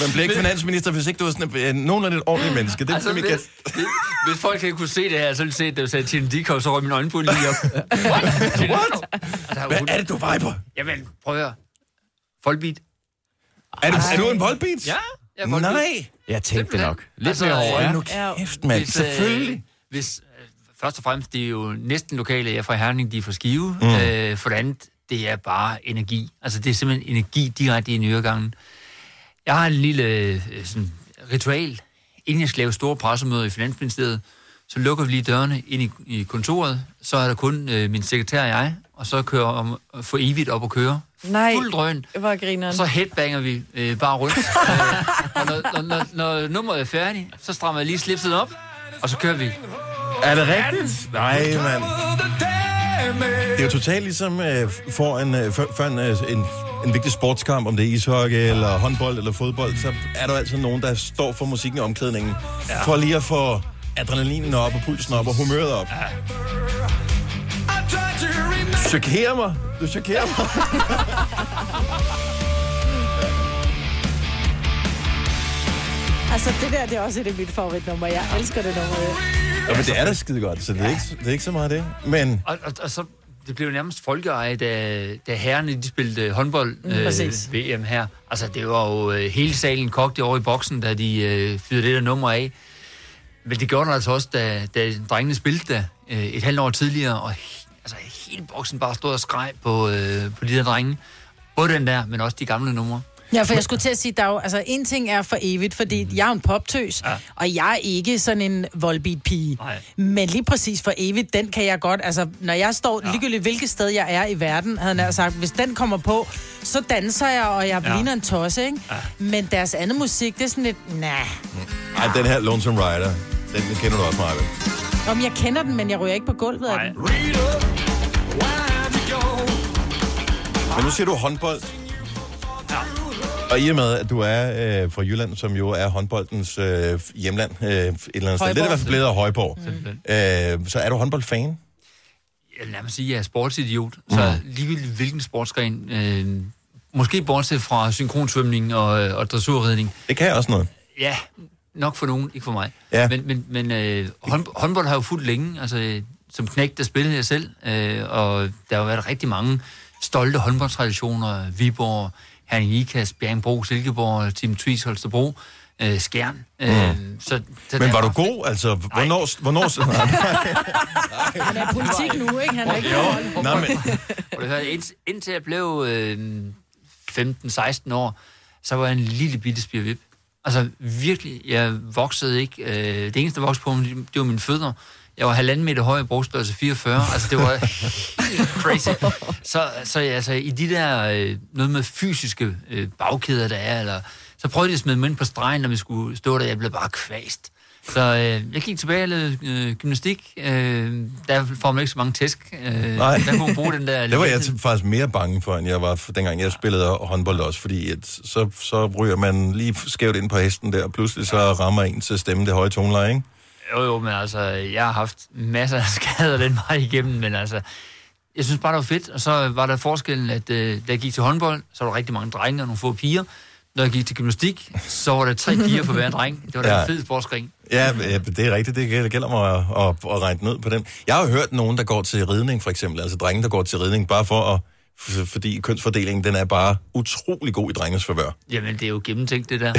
man bliver ikke finansminister, hvis ikke du er sådan en, nogenlunde et ordentligt menneske. Det er Altså, mit hvis, hvis, hvis folk ikke kunne se det her, så ville de se, at du sagde Tine Dikov, så røg min øjenbryn lige op. What? Hvad er det, du viber? Jamen, prøv at høre. Folkebeat. Er, det, er du en voldbeat? Ja, jeg er voldbeat. Nej. Jeg tænkte det nok. Lidt Altså, mere over, ja. nu kæft, mand. Hvis, øh, Selvfølgelig. Hvis, øh, først og fremmest, det er jo næsten lokale, jeg er fra Herning, de er fra Skive. Mm. Øh, for det andet, det er bare energi. Altså, det er simpelthen energi direkte i nyregangen. Jeg har en lille øh, sådan, ritual. Inden jeg skal lave store pressemøder i Finansministeriet, så lukker vi lige dørene ind i, i kontoret. Så er der kun øh, min sekretær og jeg, og så kører om, for evigt op og køre. Nej, Fuld drøn. hvor Så headbanger vi øh, bare rundt. øh, og når, når, når, når nummeret er færdigt, så strammer jeg lige slipset op, og så kører vi. Er det rigtigt? Nej, mand. Det er jo totalt ligesom øh, for en, øh, for, for en, øh, en, en vigtig sportskamp, om det er ishockey, eller håndbold, eller fodbold, så er der altid nogen, der står for musikken i omklædningen, ja. for lige at få adrenalinen op, og pulsen op, og humøret op. Ja. Du chokerer mig. Du chokerer mig. Altså, det der, det er også et af mine favoritnummer. Jeg elsker det nummer. Ja, men det er da skide godt, så det er, ikke, det er ikke så meget det. Men Og, og, og så, det blev nærmest folkeeje, da, da herrerne de spillede håndbold Mm, øh, præcis. VM her. Altså, det var jo øh, hele salen kogte over i boksen, da de øh, fyrede det der nummer af. Men det gjorde det altså også, da, da drengene spillede der øh, et halvt år tidligere, og he, altså, hele boksen bare stod og skreg på, øh, på de der drenge. Både den der, men også de gamle numre. Ja, for jeg skulle til at sige, der er jo, altså en ting er for evigt, fordi jeg er en poptøs, ja. og jeg er ikke sådan en voldbeat-pige. Nej. Men lige præcis for evigt, den kan jeg godt, altså når jeg står, ja. ligegyldigt hvilket sted jeg er i verden, havde jeg sagt, hvis den kommer på, så danser jeg, og jeg Ja. ligner en tosse, ikke? Ja. Men deres andet musik, det er sådan lidt, nah. ej, den her Lonesome Rider, den kender du også meget vel. Om jeg kender den, men jeg ryger ikke på gulvet af den. Men nu siger du håndbold. Og i og med, at du er øh, fra Jylland, som jo er håndboldens øh, hjemland øh, et eller andet sted. Det er i hvert fald blevet af Højborg. Mm. Øh, så er du håndboldfan? Jeg vil nærmest sige, at jeg er sportsidiot. Så ligegyldigt hvilken sportsgren, øh, måske bortset fra synkronsvømning og, og dressurridning. Det kan også noget. Ja, nok for nogen, ikke for mig. Ja. Men, men, men øh, hånd, håndbold har jo fuldt længe. Altså, øh, som knægt, der spillede jeg selv. Øh, og der har jo været rigtig mange stolte håndboldtraditioner. Viborg, Herning Ikas, Bjergbro, Silkeborg, Team Tvis, Holstebro, øh, Skjern. Øh, Mm. så, så Men var du god? Altså, hvornår... hvornår Han er i politik nu, ikke? Han er ikke Jo, nej, men- indtil jeg blev øh, 15-16 år, så var jeg en lille bitte spirvip. Altså virkelig, jeg voksede ikke. Øh, det eneste, der voksede på mig, det var mine fødder. Jeg var halvanden meter høj i brugstørrelse 44. Altså, det var crazy. Så, så altså, i de der, øh, noget med fysiske øh, bagkæder, der er, eller, så prøvede jeg at smide mig ind på stregen, når vi skulle stå der. Jeg blev bare kvæst. Så øh, jeg gik tilbage og lavede øh, gymnastik. Øh, der får man ikke så mange tæsk. Øh, Nej. Der kunne man bruge den der... Det var jeg til- faktisk mere bange for, end jeg var, for, dengang jeg spillede håndbold også, fordi at, så, så ryger man lige skævt ind på hesten der, og pludselig så rammer en til stemme det høje toneleje, ikke? Jo, jo, men altså, jeg har haft masser af skader den vej igennem, men altså, jeg synes bare, det var fedt. Og så var der forskellen, at øh, da jeg gik til håndbold, så var der rigtig mange drenge og nogle få piger. Når jeg gik til gymnastik, så var der tre piger for hver dreng. Det var da Ja. en fed sportsgren. Ja, det er rigtigt. Det gælder- mig at, at, at regne ud på den. Jeg har jo hørt nogen, der går til ridning, for eksempel. Altså drenge, der går til ridning, bare for at... Fordi kønsfordelingen, den er bare utrolig god i drenges favør. Jamen, det er jo gennemtænkt, det der.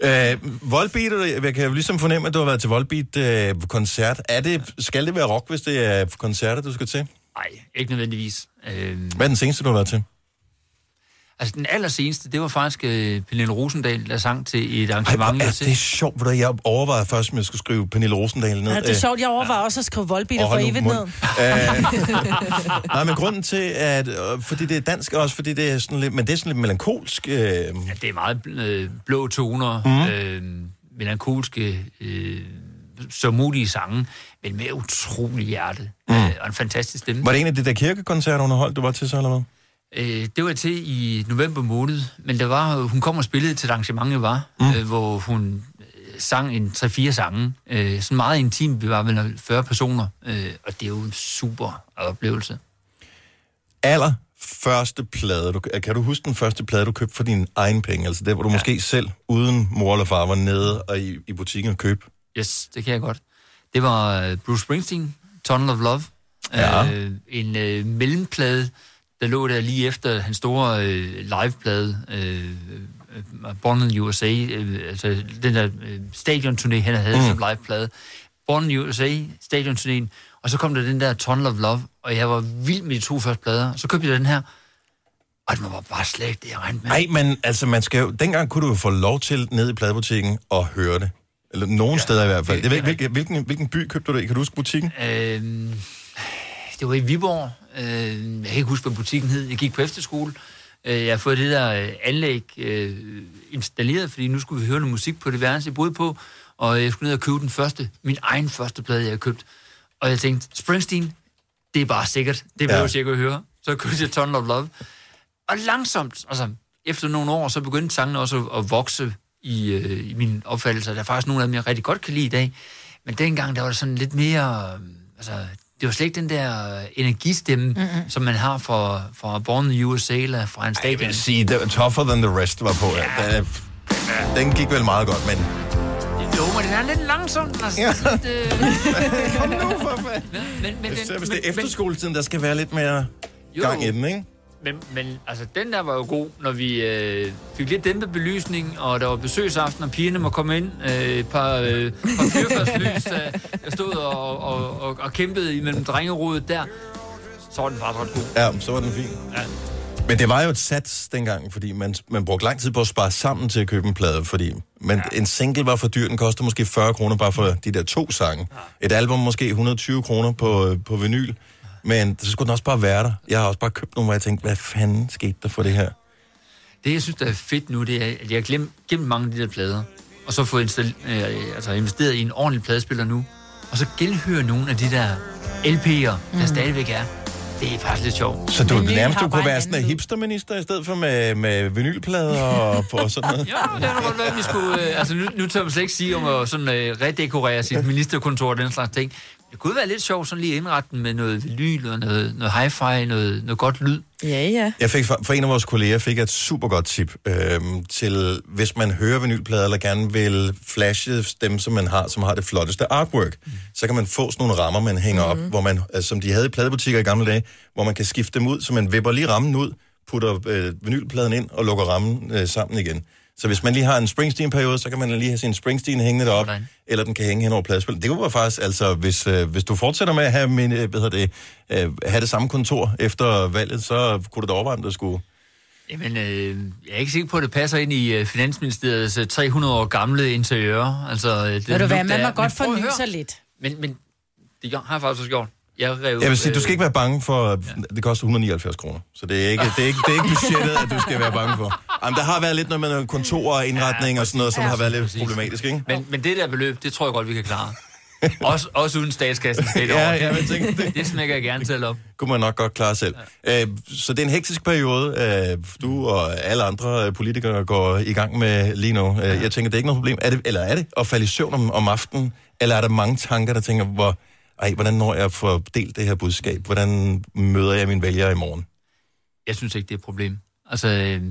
Øh, Volbeat, jeg kan jo ligesom fornemme, at du har været til Volbeat-koncert. er det, skal det være rock, hvis det er koncerter, du skal til? Nej, ikke nødvendigvis. Øh, Hvad er den seneste, du har været til? Altså, den allerseneste, det var faktisk øh, Pernille Rosendal, der sang til et arrangement. Ej, er det er sjovt, du, jeg overvejede først, om jeg skulle skrive Pernille Rosendal ned. Ja, det er Øh, sjovt. Jeg overvejer også at skrive voldbeater Åh, for evigt ned. Øh, nej, men grunden til, at... øh, Fordi det er dansk også, fordi det er sådan lidt... Men det er sådan lidt melankolsk. Øh, Ja, det er meget øh, blå toner, mm. øh, melankolske, øh, sørmodige sange, men med utrolig hjerte mm. øh, og en fantastisk stemme. var det en af de der kirkekoncerter, hun holdt, du var til så, eller hvad? Øh, det var jeg til i november måned, men der var, hun kom og spillede til et arrangement, jeg var, mm. øh, hvor hun øh, sang en 3-4 sange. Øh, sådan meget intimt, vi var vel 40 personer, øh, og det er jo en super oplevelse. Aller første plade, du, kan du huske den første plade, du købte for dine egen penge? Altså der, hvor du ja. måske selv, uden mor eller far, var nede og i, i butikken og køb? Yes, det kan jeg godt. Det var øh, Bruce Springsteen, Tunnel of Love. Ja. Øh, en øh, mellemplade, der lå der lige efter hans store øh, liveplade, øh, øh, Born in USA, øh, altså den der øh, stadionturné, han havde Mm. som liveplade. Born in USA, stadionturnéen, og så kom der den der Tunnel of Love, og jeg var vild med de to første plader. Så købte jeg den her, og den var bare slet ikke det, jeg regnede med. Nej, men altså, man skal jo, dengang kunne du jo få lov til ned i pladebutikken og høre det. Eller nogen ja, steder i hvert fald. det- det er hvilken, hvilken, hvilken by købte du det i? Kan du huske butikken? Øh, det var i Viborg. Øh, jeg kan ikke huske, hvad butikken hed. Jeg gik på efterskole. Øh, jeg har fået det der øh, anlæg øh, installeret, fordi nu skulle vi høre noget musik på det værelse, jeg boede på. og jeg skulle ned og købe den første, min egen første plade, jeg havde købt. Og jeg tænkte, Springsteen, det er bare sikkert. Det behøver jeg ikke at høre. Så købte jeg Tunnel of Love. Og langsomt, altså efter nogle år, så begyndte sangene også at, at vokse i, øh, i min opfattelse. Der er faktisk nogle af dem, jeg rigtig godt kan lide i dag. Men dengang, der var det sådan lidt mere... øh, Altså, det var slet ikke den der energistemme, mm-hmm. som man har fra, fra Born in the USA eller fra en Jeg stadion. vil sige, det var tougher than the rest var på. Ja. Den, den gik vel meget godt, men... Jo, men den er lidt langsom. Altså, Ja. lidt, øh... Kom nu, for fanden. Men, men, Hvis, den, hvis men, det er efterskoletiden, der skal være lidt mere Jo. gang i den, ikke? Men, men altså, den der var jo god, når vi øh, fik lidt dæmpet belysning, og der var besøgsaften, og pigerne må komme ind. Øh, et par, øh, par fyrfærdslys, der, der stod og, og, og, og kæmpede imellem drengerodet der. Så var den faktisk ret god. Ja, så var den fin. Ja. Men det var jo et sats dengang, fordi man, man brugte lang tid på at spare sammen til at købe en plade, fordi men ja. en single var for dyr, den kostede måske 40 kroner bare for de der to sange. Ja. Et album måske 120 kroner på, på vinyl, men så skulle den også bare være der. Jeg har også bare købt nogle, hvor jeg tænkte, hvad fanden skete der for det her? Det, jeg synes, der er fedt nu, det er, at jeg har glemt, gemt mange af de der plader, og så fået install, øh, altså investeret i en ordentlig pladespiller nu, og så genhøre nogle af de der LP'er, der mm. stadigvæk er. Det er faktisk lidt sjovt. Så du nærmest du kunne være sådan en hipsterminister i stedet for med, med vinylplader og, og sådan noget? Ja, det har godt været, at vi skulle... Øh, altså, nu, nu tør man slet ikke sige om at sådan, øh, redekorere sit ministerkontor og den slags ting. Det kunne være lidt sjovt sådan lige indrette den med noget vinyl og noget, noget hi-fi, noget, noget godt lyd. Ja, ja. Jeg fik fra, fra en af vores kolleger fik jeg et super godt tip øhm, til, hvis man hører vinylplader, eller gerne vil flashe dem, som man har, som har det flotteste artwork, mm. så kan man få sådan nogle rammer, man hænger mm. op, hvor man, altså, som de havde i pladebutikker i gamle dage, hvor man kan skifte dem ud, så man vipper lige rammen ud, putter øh, vinylpladen ind og lukker rammen øh, sammen igen. Så hvis man lige har en Springsteen-periode, så kan man lige have sin Springsteen hængende deroppe, eller den kan hænge hen over pladespil. Det kunne være faktisk, altså, hvis, øh, hvis du fortsætter med at have, min, øh, hvad hedder det, øh, have det samme kontor efter valget, så kunne du da overveje, om der skulle... Jamen, øh, jeg er ikke sikker på, at det passer ind i øh, Finansministeriets øh, 300 år gamle interiør. Altså, øh, det Ved du hvad, look, man må er. godt forny sig lidt. Men, men det har jeg faktisk også gjort. Jeg, rev, Jeg vil sige, du skal øh, ikke være bange for, ja. det koster 179 kroner. Så det er ikke, det er ikke, det er ikke budgettet, at du skal være bange for. Jamen, der har været lidt noget med noget kontor og indretning og sådan noget, som har været lidt problematisk, ikke? Men, men det der beløb, det tror jeg godt, vi kan klare. også, også uden statskassen skal Ja, ja, men tænk, det, det smækker jeg gerne til op. kunne man nok godt klare selv. Ja. Øh, så det er en hektisk periode. Øh, du og alle andre politikere går i gang med lige nu. Øh, jeg tænker, det er ikke noget problem. Er det, eller er det at falde i søvn om, om aftenen? Eller er der mange tanker, der tænker, hvor, ej, hvordan når jeg får delt det her budskab? Hvordan møder jeg mine vælgere i morgen? Jeg synes ikke, det er et problem. Altså, øh,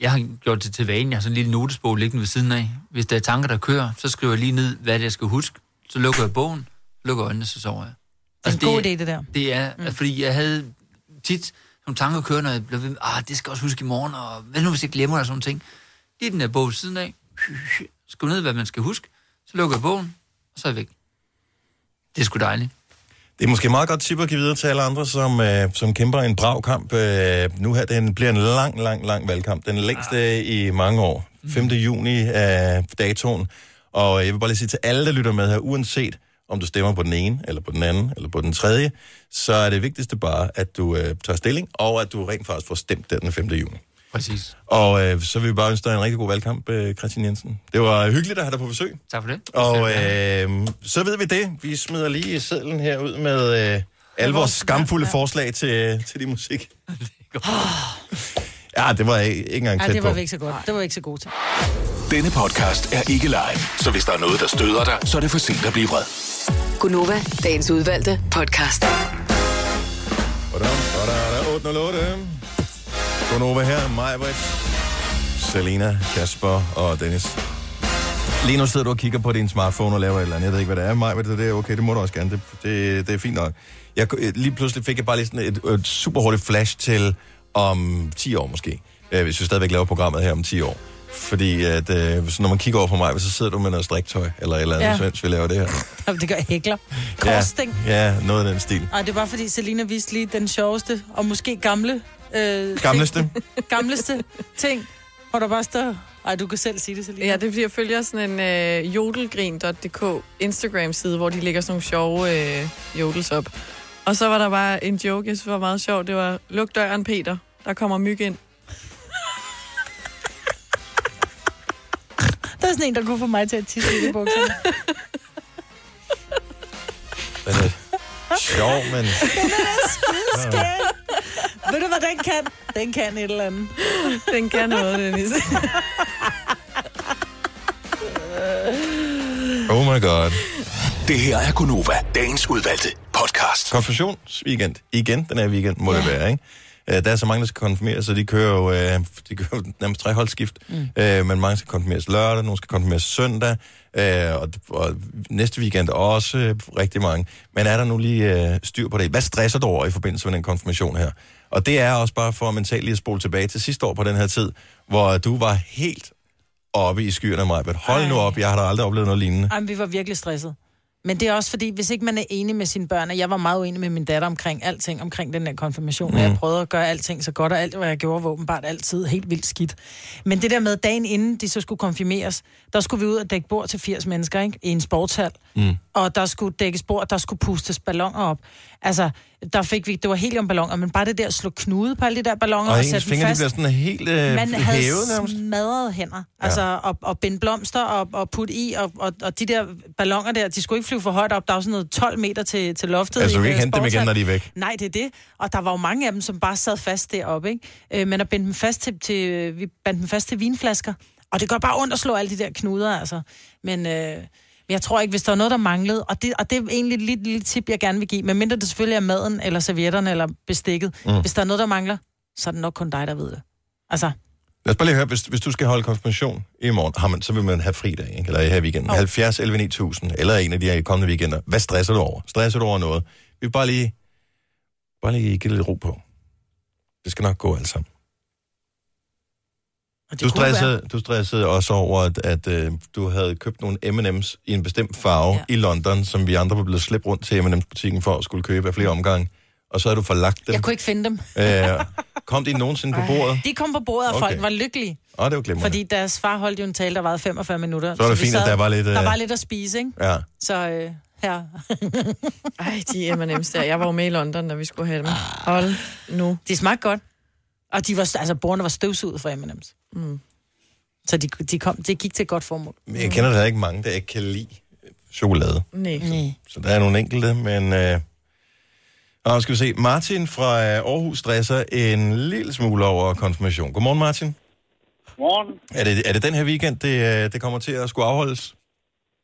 jeg har gjort det til vane. Jeg har sådan en lille notesbog liggende ved siden af. Hvis der er tanker, der kører, så skriver jeg lige ned, hvad det er, jeg skal huske. Så lukker jeg bogen, lukker øjnene, så sover jeg. Altså, Det er en god idé, det der. Det er, mm. fordi jeg havde tit nogle tanker kørende, når jeg blev ved med, ah, det skal jeg også huske i morgen, og hvad nu, hvis jeg glemmer og sådan ting. Lige den der bog ved siden af, skriv ned, hvad man skal huske, så lukker jeg bogen, og så er jeg væk. Det er sgu dejligt. Det er måske meget godt tip at give videre til alle andre, som, øh, som kæmper en brav kamp. Øh, nu her, den bliver en lang, lang, lang valgkamp. Den længste ah. i mange år. 5. juni er datoen. Og jeg vil bare lige sige til alle, der lytter med her, uanset om du stemmer på den ene, eller på den anden, eller på den tredje, så er det vigtigste bare, at du øh, tager stilling, og at du rent faktisk får stemt den 5. juni. Præcis. Og øh, så vil vi bare ønske dig en rigtig god valgkamp, øh, Christian Jensen. Det var hyggeligt at have dig på besøg. Tak for det. Og øh, så ved vi det. Vi smider lige sedlen her ud med øh, alle vores skamfulde forslag til, til din musik. Ja, det var ikke, engang tæt det var på. vi ikke så godt. Det var vi ikke så gode til. Denne podcast er ikke live, så hvis der er noget, der støder dig, så er det for sent at blive vred. Gunova, dagens udvalgte podcast. Badam, badada, 808. Gunova her, Majbrit, Selina, Kasper og Dennis. Lige nu sidder du og kigger på din smartphone og laver et eller andet. Jeg ved ikke, hvad det er, Majbrit, det er okay, det må du også gerne. Det, det, det er fint nok. Jeg, lige pludselig fik jeg bare lige sådan et, et super hurtigt flash til om 10 år måske. Øh, Hvis vi stadigvæk laver programmet her om 10 år. Fordi at, øh, så når man kigger over på mig, så sidder du med noget striktøj eller et eller andet, Ja. mens vi laver det her. Jamen, Det gør hækler. Korsting. Ja, ja, noget af den stil. Ej, det er bare fordi Selina viste lige den sjoveste, og måske gamle... Øh, Gamleste. Ting, gamleste ting, hvor der bare står... Ej, du kan selv sige det, Selina. Ja, det er fordi, jeg følger sådan en øh, jodelgrin.dk Instagram-side, hvor de lægger sådan nogle sjove øh, jodels op. Og så var der bare en joke, jeg synes var meget sjov. Det var, luk døren, Peter. Der kommer myg ind. Der er sådan en, der kunne få mig til at tisse i bukserne. Den er sjov, men... Den er skideskæg. Ved du, hvad den kan? Den kan et eller andet. Den kan noget, Dennis. Oh my god. Det her er Gunova, dagens udvalgte podcast. Konfirmationsweekend. Igen, den her weekend må ja. det være, ikke? Øh, Der er så mange, der skal konfirmeres, så de kører jo øh, de kører nærmest tre holdskift. Mm. Øh, men mange skal konfirmeres lørdag, nogle skal konfirmeres søndag, øh, og, og næste weekend også øh, rigtig mange. Men er der nu lige øh, styr på det? Hvad stresser du over i forbindelse med den konfirmation her? Og det er også bare for mentalt lige at spole tilbage til sidste år på den her tid, hvor du var helt oppe i skyerne, Majbert. Hold nu op, jeg har da aldrig oplevet noget lignende. Jamen, vi var virkelig stresset. Men det er også fordi, hvis ikke man er enig med sine børn, og jeg var meget uenig med min datter omkring alting, omkring den der konfirmation, mm. og jeg prøvede at gøre alting så godt, og alt, hvad jeg gjorde, var åbenbart altid helt vildt skidt. Men det der med, dagen inden de så skulle konfirmeres, der skulle vi ud og dække bord til 80 mennesker, ikke? I en sportshal. Mm. Og der skulle dækkes bord, der skulle pustes ballonger op. Altså, der fik vi, det var heliumballoner, men bare det der at slå knude på alle de der balloner Og og, sætte fingre, de fast. bliver sådan helt øh, Man havde hævet nærmest. smadrede hænder. Altså, og, og binde blomster og, og putte i, og, og, og de der ballonger der, de skulle ikke flyve for højt op. Der var sådan noget 12 meter til, til loftet. Altså, du kan ikke øh, hente dem igen, når de er væk. Nej, det er det. Og der var jo mange af dem, som bare sad fast deroppe, ikke? Øh, men at binde dem fast til, til, vi bandt dem fast til vinflasker. Og det gør bare ondt at slå alle de der knuder, altså. Men... Øh, men jeg tror ikke, hvis der var noget, der manglede, og det, og det er egentlig et lille, lille tip, jeg gerne vil give, medmindre det selvfølgelig er maden, eller servietterne, eller bestikket. Mm. Hvis der er noget, der mangler, så er det nok kun dig, der ved det. Altså, Lad os bare lige høre, hvis, hvis du skal holde konfirmation i morgen, har man, så vil man have fridag, ikke? eller her i weekenden. Jo. 70, 11, 9000, eller en af de her kommende weekender. Hvad stresser du over? Stresser du over noget? Vi vil bare lige, bare lige give lidt ro på. Det skal nok gå alt sammen. Du være- stressede, du stressede også over, at, at øh, du havde købt nogle M&M's i en bestemt farve ja. I London, som vi andre var blevet slæbt rundt til M&M's-butikken for at skulle købe af flere omgange. Og så havde du forlagt dem. Jeg kunne ikke finde dem. Øh, kom de nogensinde på bordet? De kom på bordet, og Okay. folk var lykkelige. Åh, det var glimrende. Fordi deres far holdt jo en tale, der varede 45 minutter. Så var det vi fint, at der var lidt, Der øh, var lidt at spise, ikke? Ja. Så øh, her. Ej, de M&M's der. Jeg var jo med i London, da vi skulle have dem. Hold nu. De smagte godt. Og de var, altså, bordene var støvsuget fra M&M's. Mm. Så de, de kom, det gik til et godt formål. Men jeg kender der ikke mange, der ikke kan lide chokolade. Nej. Nej. Så der er nogle enkelte, men... Øh... Og skal vi se, Martin fra øh, Aarhus stresser en lille smule over konfirmation. Godmorgen, Martin. Morgen. Er det, er det den her weekend, det, øh, det kommer til at skulle afholdes?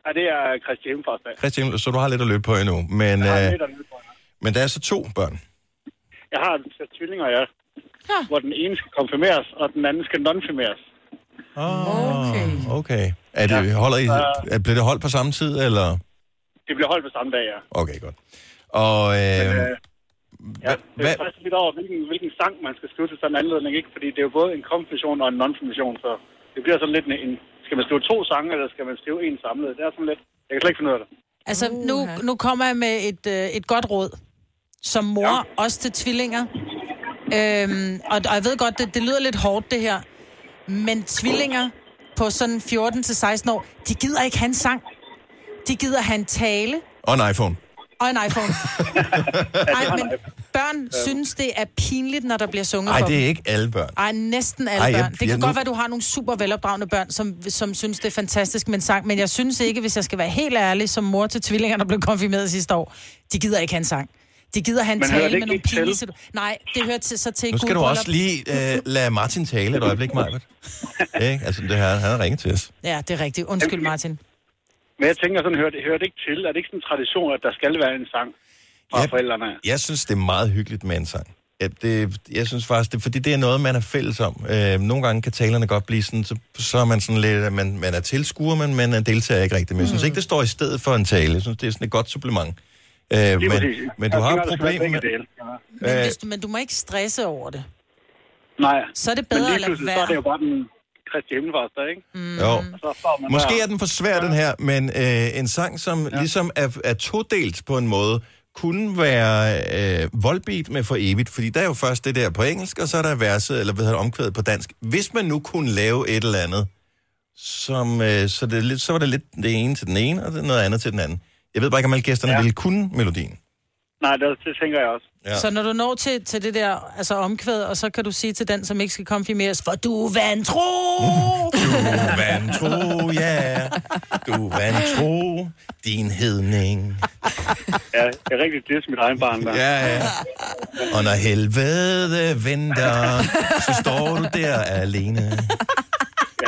Ja, det er Christian Himmelfartsdag. Christian, så du har lidt at løbe på endnu. Men, Jeg har øh, lidt at løbe på. men der er så to børn. Jeg har tvillinger, ja. Hvor den ene skal konfirmeres, og den anden skal nonfirmeres. Oh, okay. okay. Er det, holder I, er, bliver det holdt på samme tid, eller? Det bliver holdt på samme dag, ja. Okay, godt. Og øh, Men, øh, ja, det er faktisk lidt over, hvilken, hvilken sang man skal skrive til sådan en anledning, ikke? Fordi det er jo både en konfirmation og en nonfirmation, så det bliver sådan lidt en, en... Skal man skrive to sange, eller skal man skrive en samlet? Det er sådan lidt... Jeg kan slet ikke finde ud af det. Altså, nu, nu kommer jeg med et, øh, et godt råd. Som mor, ja. også til tvillinger. Øhm, og, og jeg ved godt, det, det lyder lidt hårdt, det her. Men tvillinger på sådan 14-16 år, de gider ikke have en sang. De gider have en tale og en iPhone. og en iPhone. Nej, men børn synes, det er pinligt, når der bliver sunget Nej, for det er ikke alle børn. Ej, næsten alle Ej, Ej, jeg- børn. Det kan jeg- godt nu- være, at du har nogle super velopdragende børn, som, som synes, det er fantastisk med en sang, men jeg synes ikke, hvis jeg skal være helt ærlig, som mor til tvillinger, der blev konfirmeret sidste år, de gider ikke have en sang. De gider have en Men hører tale det med nogle til? pinlige situ- Nej, det hører til, så til Nu skal du også lige øh, lade Martin tale et øjeblik, Majbert. ikke? Altså, det her, han har ringet til os. Ja, det er rigtigt. Undskyld, Martin. Men jeg tænker sådan, hører det, hører det ikke til? Er det ikke sådan en tradition, at der skal være en sang fra Ja. forældrene? Jeg synes, det er meget hyggeligt med en sang. Ja, det, jeg synes faktisk, det, fordi det er noget, man er fælles om. Øh, nogle gange kan talerne godt blive sådan, så, så er man sådan lidt, man, man er tilskuer, men man er deltager ikke rigtigt. Men jeg synes ikke, det står i stedet for en tale. Jeg synes, det er sådan et godt supplement. Øh, men, præcis. men du Jeg har tænker, et der skal problem være med... dele. Men, Øh, hvis du, men du må ikke stresse over det. Nej. Så er det bedre at lade pludselig, så er det jo være. bare den Kristi Himmelfartsdag, ikke? Mm. Jo. Måske der. er den for svær, den her, men øh, en sang, som ja. ligesom er, er todelt på en måde, kunne være øh, voldbeat med for evigt, fordi der er jo først det der på engelsk, og så er der verset, eller hvad hedder det, omkvædet på dansk. Hvis man nu kunne lave et eller andet, som, øh, så, det er lidt, så var det lidt det ene til den ene, og det noget andet til den anden. Jeg ved bare ikke, om alle gæsterne ja. ville kunne melodien. Nej, det, det tænker jeg også. Ja. Så når du når til, til det der altså omkvæd, og så kan du sige til den, som ikke skal konfirmeres, for du er vantro! Du vantro, ja. Du vantro, din hedning. Ja, jeg er rigtig det mit egen barn der. Ja, ja. Og når helvede venter, så står du der alene.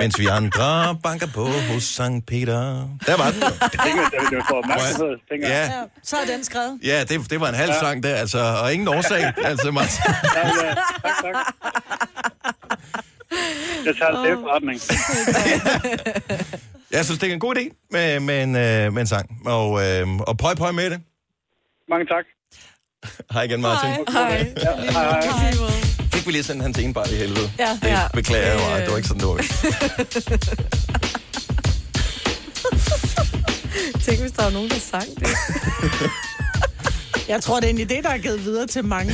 Mens vi andre banker på hos Sankt Peter. Der var den. tænker. Ja, Ja, så er den skrevet. ja det, det var en halv sang der, altså, og ingen årsag. Altså, Martin. Ja, ja. Tak, tak. Jeg tager det til forretning. Jeg synes, det er en god idé med, med, en, øh, med en sang. Og, øh, og pøj, pøj med det. Mange tak. Hej igen, Martin. Hej. Ja, hej, hej. Fik vi lige sendt hans ene bare i helvede. Ja. Det Ja. beklager jeg. Øh. Det var ikke sådan, det var. Tænk, hvis der var nogen, der sang det. Jeg tror, det er en idé, der er givet videre til mange.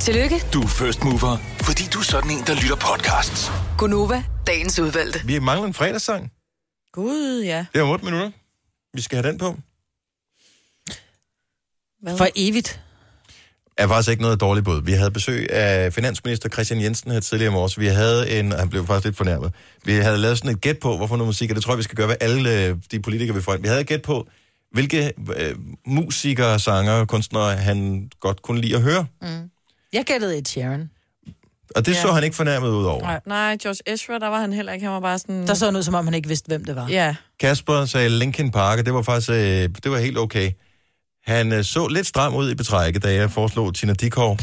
Tillykke, Du er first mover, fordi du er sådan en, der lytter podcasts. Gunova, dagens udvalgte. Vi mangler en fredagssang. Gud, ja. Det er om 8 minutter. Vi skal have den på. Hvad? For evigt. Er faktisk ikke noget dårligt bud. Vi havde besøg af finansminister Christian Jensen her tidligere om års. Vi havde en, han blev faktisk lidt fornærmet. Vi havde lavet sådan et gæt på, hvorfor noget musik, og det tror jeg, vi skal gøre ved alle øh, de politikere, vi får ind. Vi havde et gæt på, hvilke øh, musikere, sanger, kunstnere, han godt kunne lide at høre. Mm. Jeg gættede et Sharon. Og det Ja. ja. så han ikke fornærmet ud over. Nej, nej, George Ezra, der var han heller ikke. Han var bare sådan... Der så han ud, som om han ikke vidste, hvem det var. Ja. Kasper sagde Linkin Park, og det var faktisk øh, det var helt okay. Han øh, så lidt stram ud i betrækket, da jeg foreslog Tina Dikov.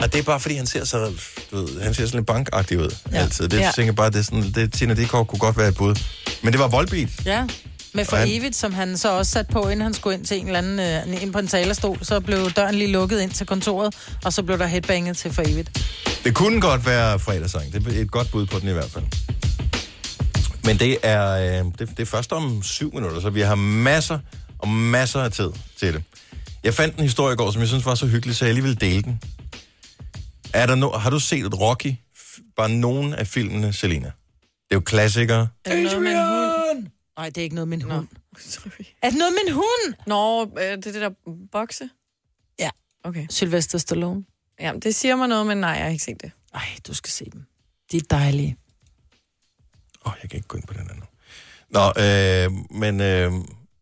og det er bare, fordi han ser så, du ved, han ser sådan lidt bankagtig ud ja. altid. Det Ja. tænker jeg bare, det er sådan, det, Tina Dikov kunne godt være et bud. Men det var Volbeat. Ja, med for han- evigt, som han så også sat på, inden han skulle ind til en eller anden, øh, ind på en talerstol. Så blev døren lige lukket ind til kontoret, og så blev der headbanget til for evigt. Det kunne godt være fredagssang. Det er et godt bud på den i hvert fald. Men det er, øh, det, det er først om syv minutter, så vi har masser og masser af tid til det. Jeg fandt en historie i går, som jeg synes var så hyggelig, så jeg lige vil dele den. Er der no, har du set Rocky? F- Bare nogen af filmene, Selina? Det er jo klassikere. Er det noget med en hund? Nej, det er ikke noget med en hund. Sorry. Er det noget med en hund? Nå, øh, det er det der bokse? Ja. Okay. Sylvester Stallone. Jamen, det siger mig noget, men nej, jeg har ikke set det. Ej, du skal se dem. De er dejlige. Åh, oh, jeg kan ikke gå ind på den anden. Nå, øh, men, øh,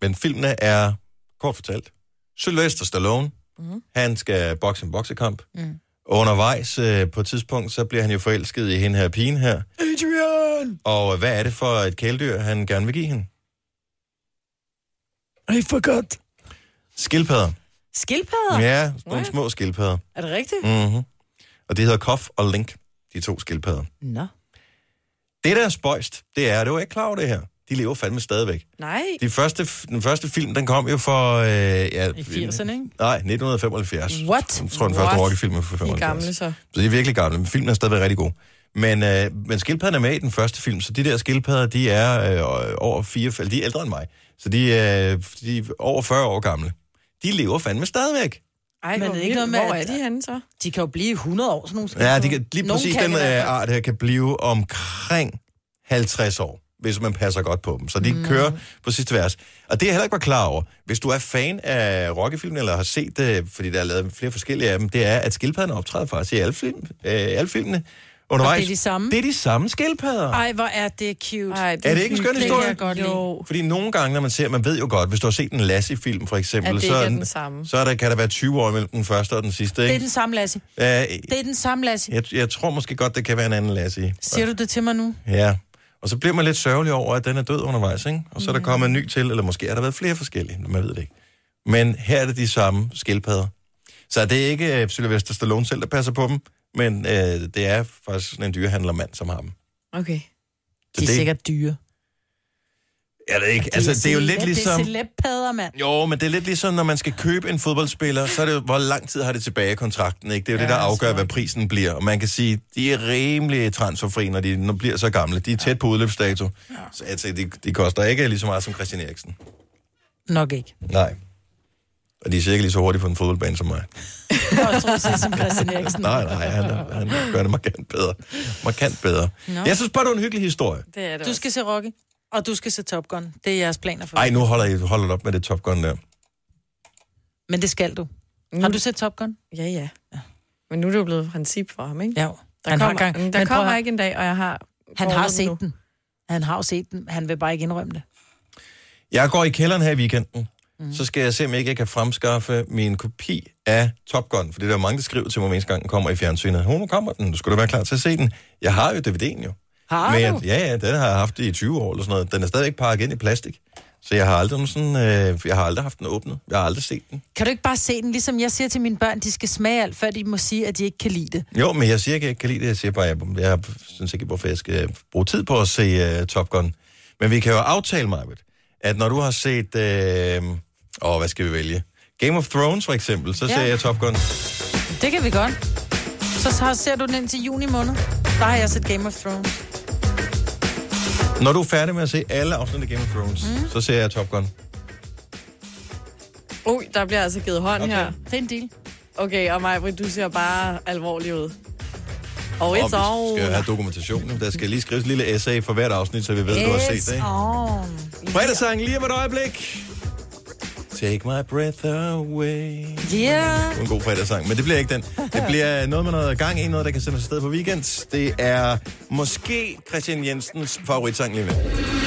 men filmene er, kort fortalt, Sylvester Stallone, Mhm. han skal bokse en boksekamp. Mm. Undervejs øh, på et tidspunkt, så bliver han jo forelsket i hende her pigen her. Adrian! Og hvad er det for et kæledyr, han gerne vil give hende? I forgot. Skildpadder. Skildpadder? Ja, sådan nogle What? små skildpadder. Er det rigtigt? Mm-hmm. Og det hedder Koff og Link, de to skildpadder. Nå. Det, der er spøjst, det er, det var ikke klar over det her. De lever fandme stadigvæk. Nej. De første, den første film, den kom jo for... Øh, ja, I 80'erne, ikke? Nej, 1975. What? Jeg tror, den første? Rocky-film er fra De er 75. gamle, så. Så de er virkelig gamle, men filmen er stadigvæk rigtig god. Men, øh, men skildpadderne er med i den første film, så de der skildpadder, de er øh, over fire, eller de er ældre end mig. Så de, øh, de er over 40 år gamle. De lever fandme stadigvæk. Ej, Men det er ikke noget med, hvor er de henne så? De kan jo blive 100 år, sådan nogle Ja, de kan, lige Nogen præcis kan den øh, art her kan blive omkring 50 år, hvis man passer godt på dem. Så de mm. kører på sidste vers. Og det er jeg heller ikke var klar over. Hvis du er fan af Rocky-filmen, eller har set det, fordi der er lavet flere forskellige af dem, det er, at skildpadderne optræder faktisk i alle, film, øh, alle filmene undervejs. Og det er de samme? Det er de samme skildpadder. Ej, hvor er det cute. Ej, Er det ikke en skøn Det historie? jeg godt lide. Jo. Fordi nogle gange, når man ser, man ved jo godt, hvis du har set en Lassie-film for eksempel, det så, ikke er den samme. så er der, kan der være 20 år mellem den første og den sidste. Det er Ikke? den samme, Lassie. Øh, Det er den samme, Lassie. jeg, jeg tror måske godt, det kan være en anden Lassie. Siger du det til mig nu? Ja, og så bliver man lidt sørgelig over, at den er død undervejs, ikke? Og så er der Mm. kommet en ny til, eller måske har der været flere forskellige, man ved det ikke. Men her er det de samme skildpadder. Så det er ikke uh, Sylvester Stallone selv, der passer på dem, men uh, det er faktisk sådan en dyrehandlermand, som har dem. Okay. Så De er det, sikkert dyre. Jeg ved ikke, altså det er jo lidt ligesom... Det er celebpadder, mand. Jo, men det er lidt ligesom, når man skal købe en fodboldspiller, så er det jo, hvor lang tid har det tilbage i kontrakten, ikke? Det er jo ja, det, der afgør, hvad prisen bliver. Og man kan sige, de er rimelig transferfri, når de når bliver så gamle. De er tæt på udløbsdato. Ja. Så altså, de, de koster ikke lige så meget som Christian Eriksen. Nok ikke. Nej. Og de er sikkert lige så hurtige på en fodboldbane som mig. Jeg har også som Christian Eriksen. Nej, nej, han, han gør det markant bedre. Markant bedre. Nå. Jeg synes bare, det var en hyggelig historie. Det er det Du skal se Rocky. Og du skal se Top Gun. Det er jeres planer for Ej, nu holder I holder op med det Top Gun der. Men det skal du. Har du set Top Gun? Ja, ja. Men nu er det jo blevet et princip for ham, ikke? Ja. Der Han har kommer, gang- der Men prøv kommer at- ikke en dag, og jeg har... Han har set nu. den. Han har jo set den. Han vil bare ikke indrømme det. Jeg går i kælderen her i weekenden. Mm. Så skal jeg se, om jeg ikke kan fremskaffe min kopi af Top Gun. For det er der mange, der skriver til mig, mens gang den kommer i fjernsynet. Hun kommer den. Du skulle da være klar til at se den. Jeg har jo DVD'en jo. Har Men du? jeg, ja, ja, den har jeg haft i 20 år eller sådan noget. Den er stadigvæk pakket ind i plastik. Så jeg har aldrig, sådan, øh, jeg har aldrig haft den åbnet. Jeg har aldrig set den. Kan du ikke bare se den, ligesom jeg siger til mine børn, de skal smage alt, før de må sige, at de ikke kan lide det. Jo, men jeg siger ikke, at jeg ikke kan lide det. Jeg siger bare, at jeg, jeg synes ikke, hvorfor jeg skal bruge tid på at se uh, Top Gun. Men vi kan jo aftale, Marvitt, at når du har set... Øh, åh, hvad skal vi vælge? Game of Thrones for eksempel, så Ja. ser jeg Top Gun. Det kan vi godt. Så så ser du den indtil juni måned. Der har jeg set Game of Thrones. Når du er færdig med at se alle afsnit af Game of Thrones, mm. så ser jeg Top Gun. Ui, der bliver altså givet hånd Okay. her. Det er en deal. Okay, og Majbrit, du ser bare alvorlig ud. Og it's vi skal have dokumentation. Der skal lige skrives et lille essay for hvert afsnit, så vi ved, du har set det. ikke? on. Fredagssangen lige om et øjeblik. Take my breath away. Yeah. Det er en god fredagssang, men det bliver ikke den. Det bliver noget med noget gang i, noget, der kan sendes afsted på weekend. Det er måske Christian Jensens favoritsang lige nu.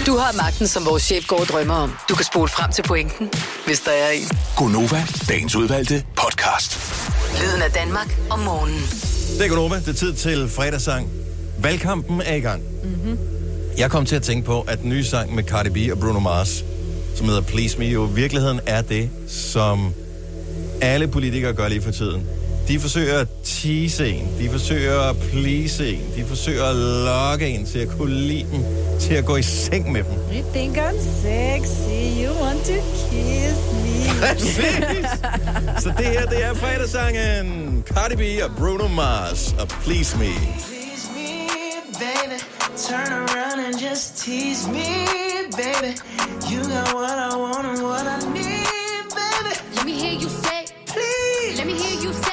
Du har magten, som vores chef går og drømmer om. Du kan spole frem til pointen, hvis der er en. Gonova, dagens udvalgte podcast. Lyden af Danmark om morgenen. Det er Gunova. Det er tid til fredagssang. Valgkampen er i gang. Mm-hmm. Jeg kom til at tænke på, at den nye sang med Cardi B og Bruno Mars, som hedder Please Me, jo virkeligheden er det, som alle politikere gør lige for tiden. De forsøger at tease en, de forsøger at please en, de forsøger at lokke en til at kunne lide dem, til at gå i seng med dem. You think I'm sexy, you want to kiss me. Præcis. Så det her, det er fredagssangen Cardi B og Bruno Mars og Please Me. Please me, baby. Turn around and just tease me, baby. You got what I want and what I need, baby. Let me hear you say, Please, let me hear you say,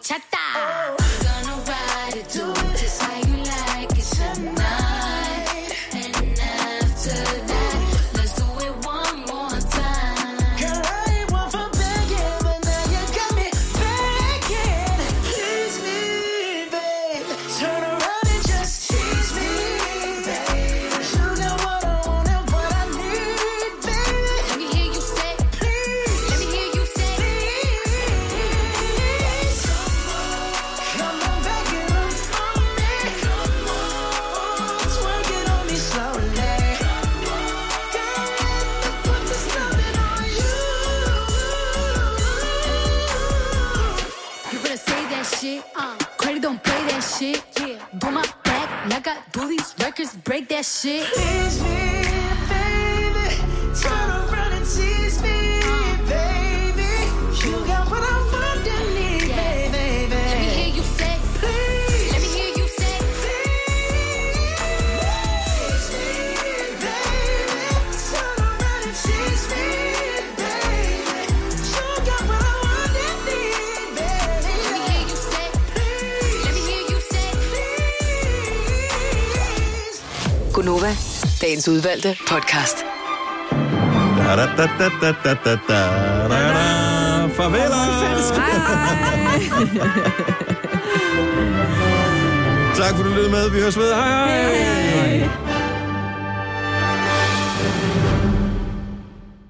못 찾. Dagens udvalgte podcast. Da, da, da, da, da, da, da, da, da, da. Farvel. Tak for, du lyttede med. Vi høres ved. Hej hej. hej.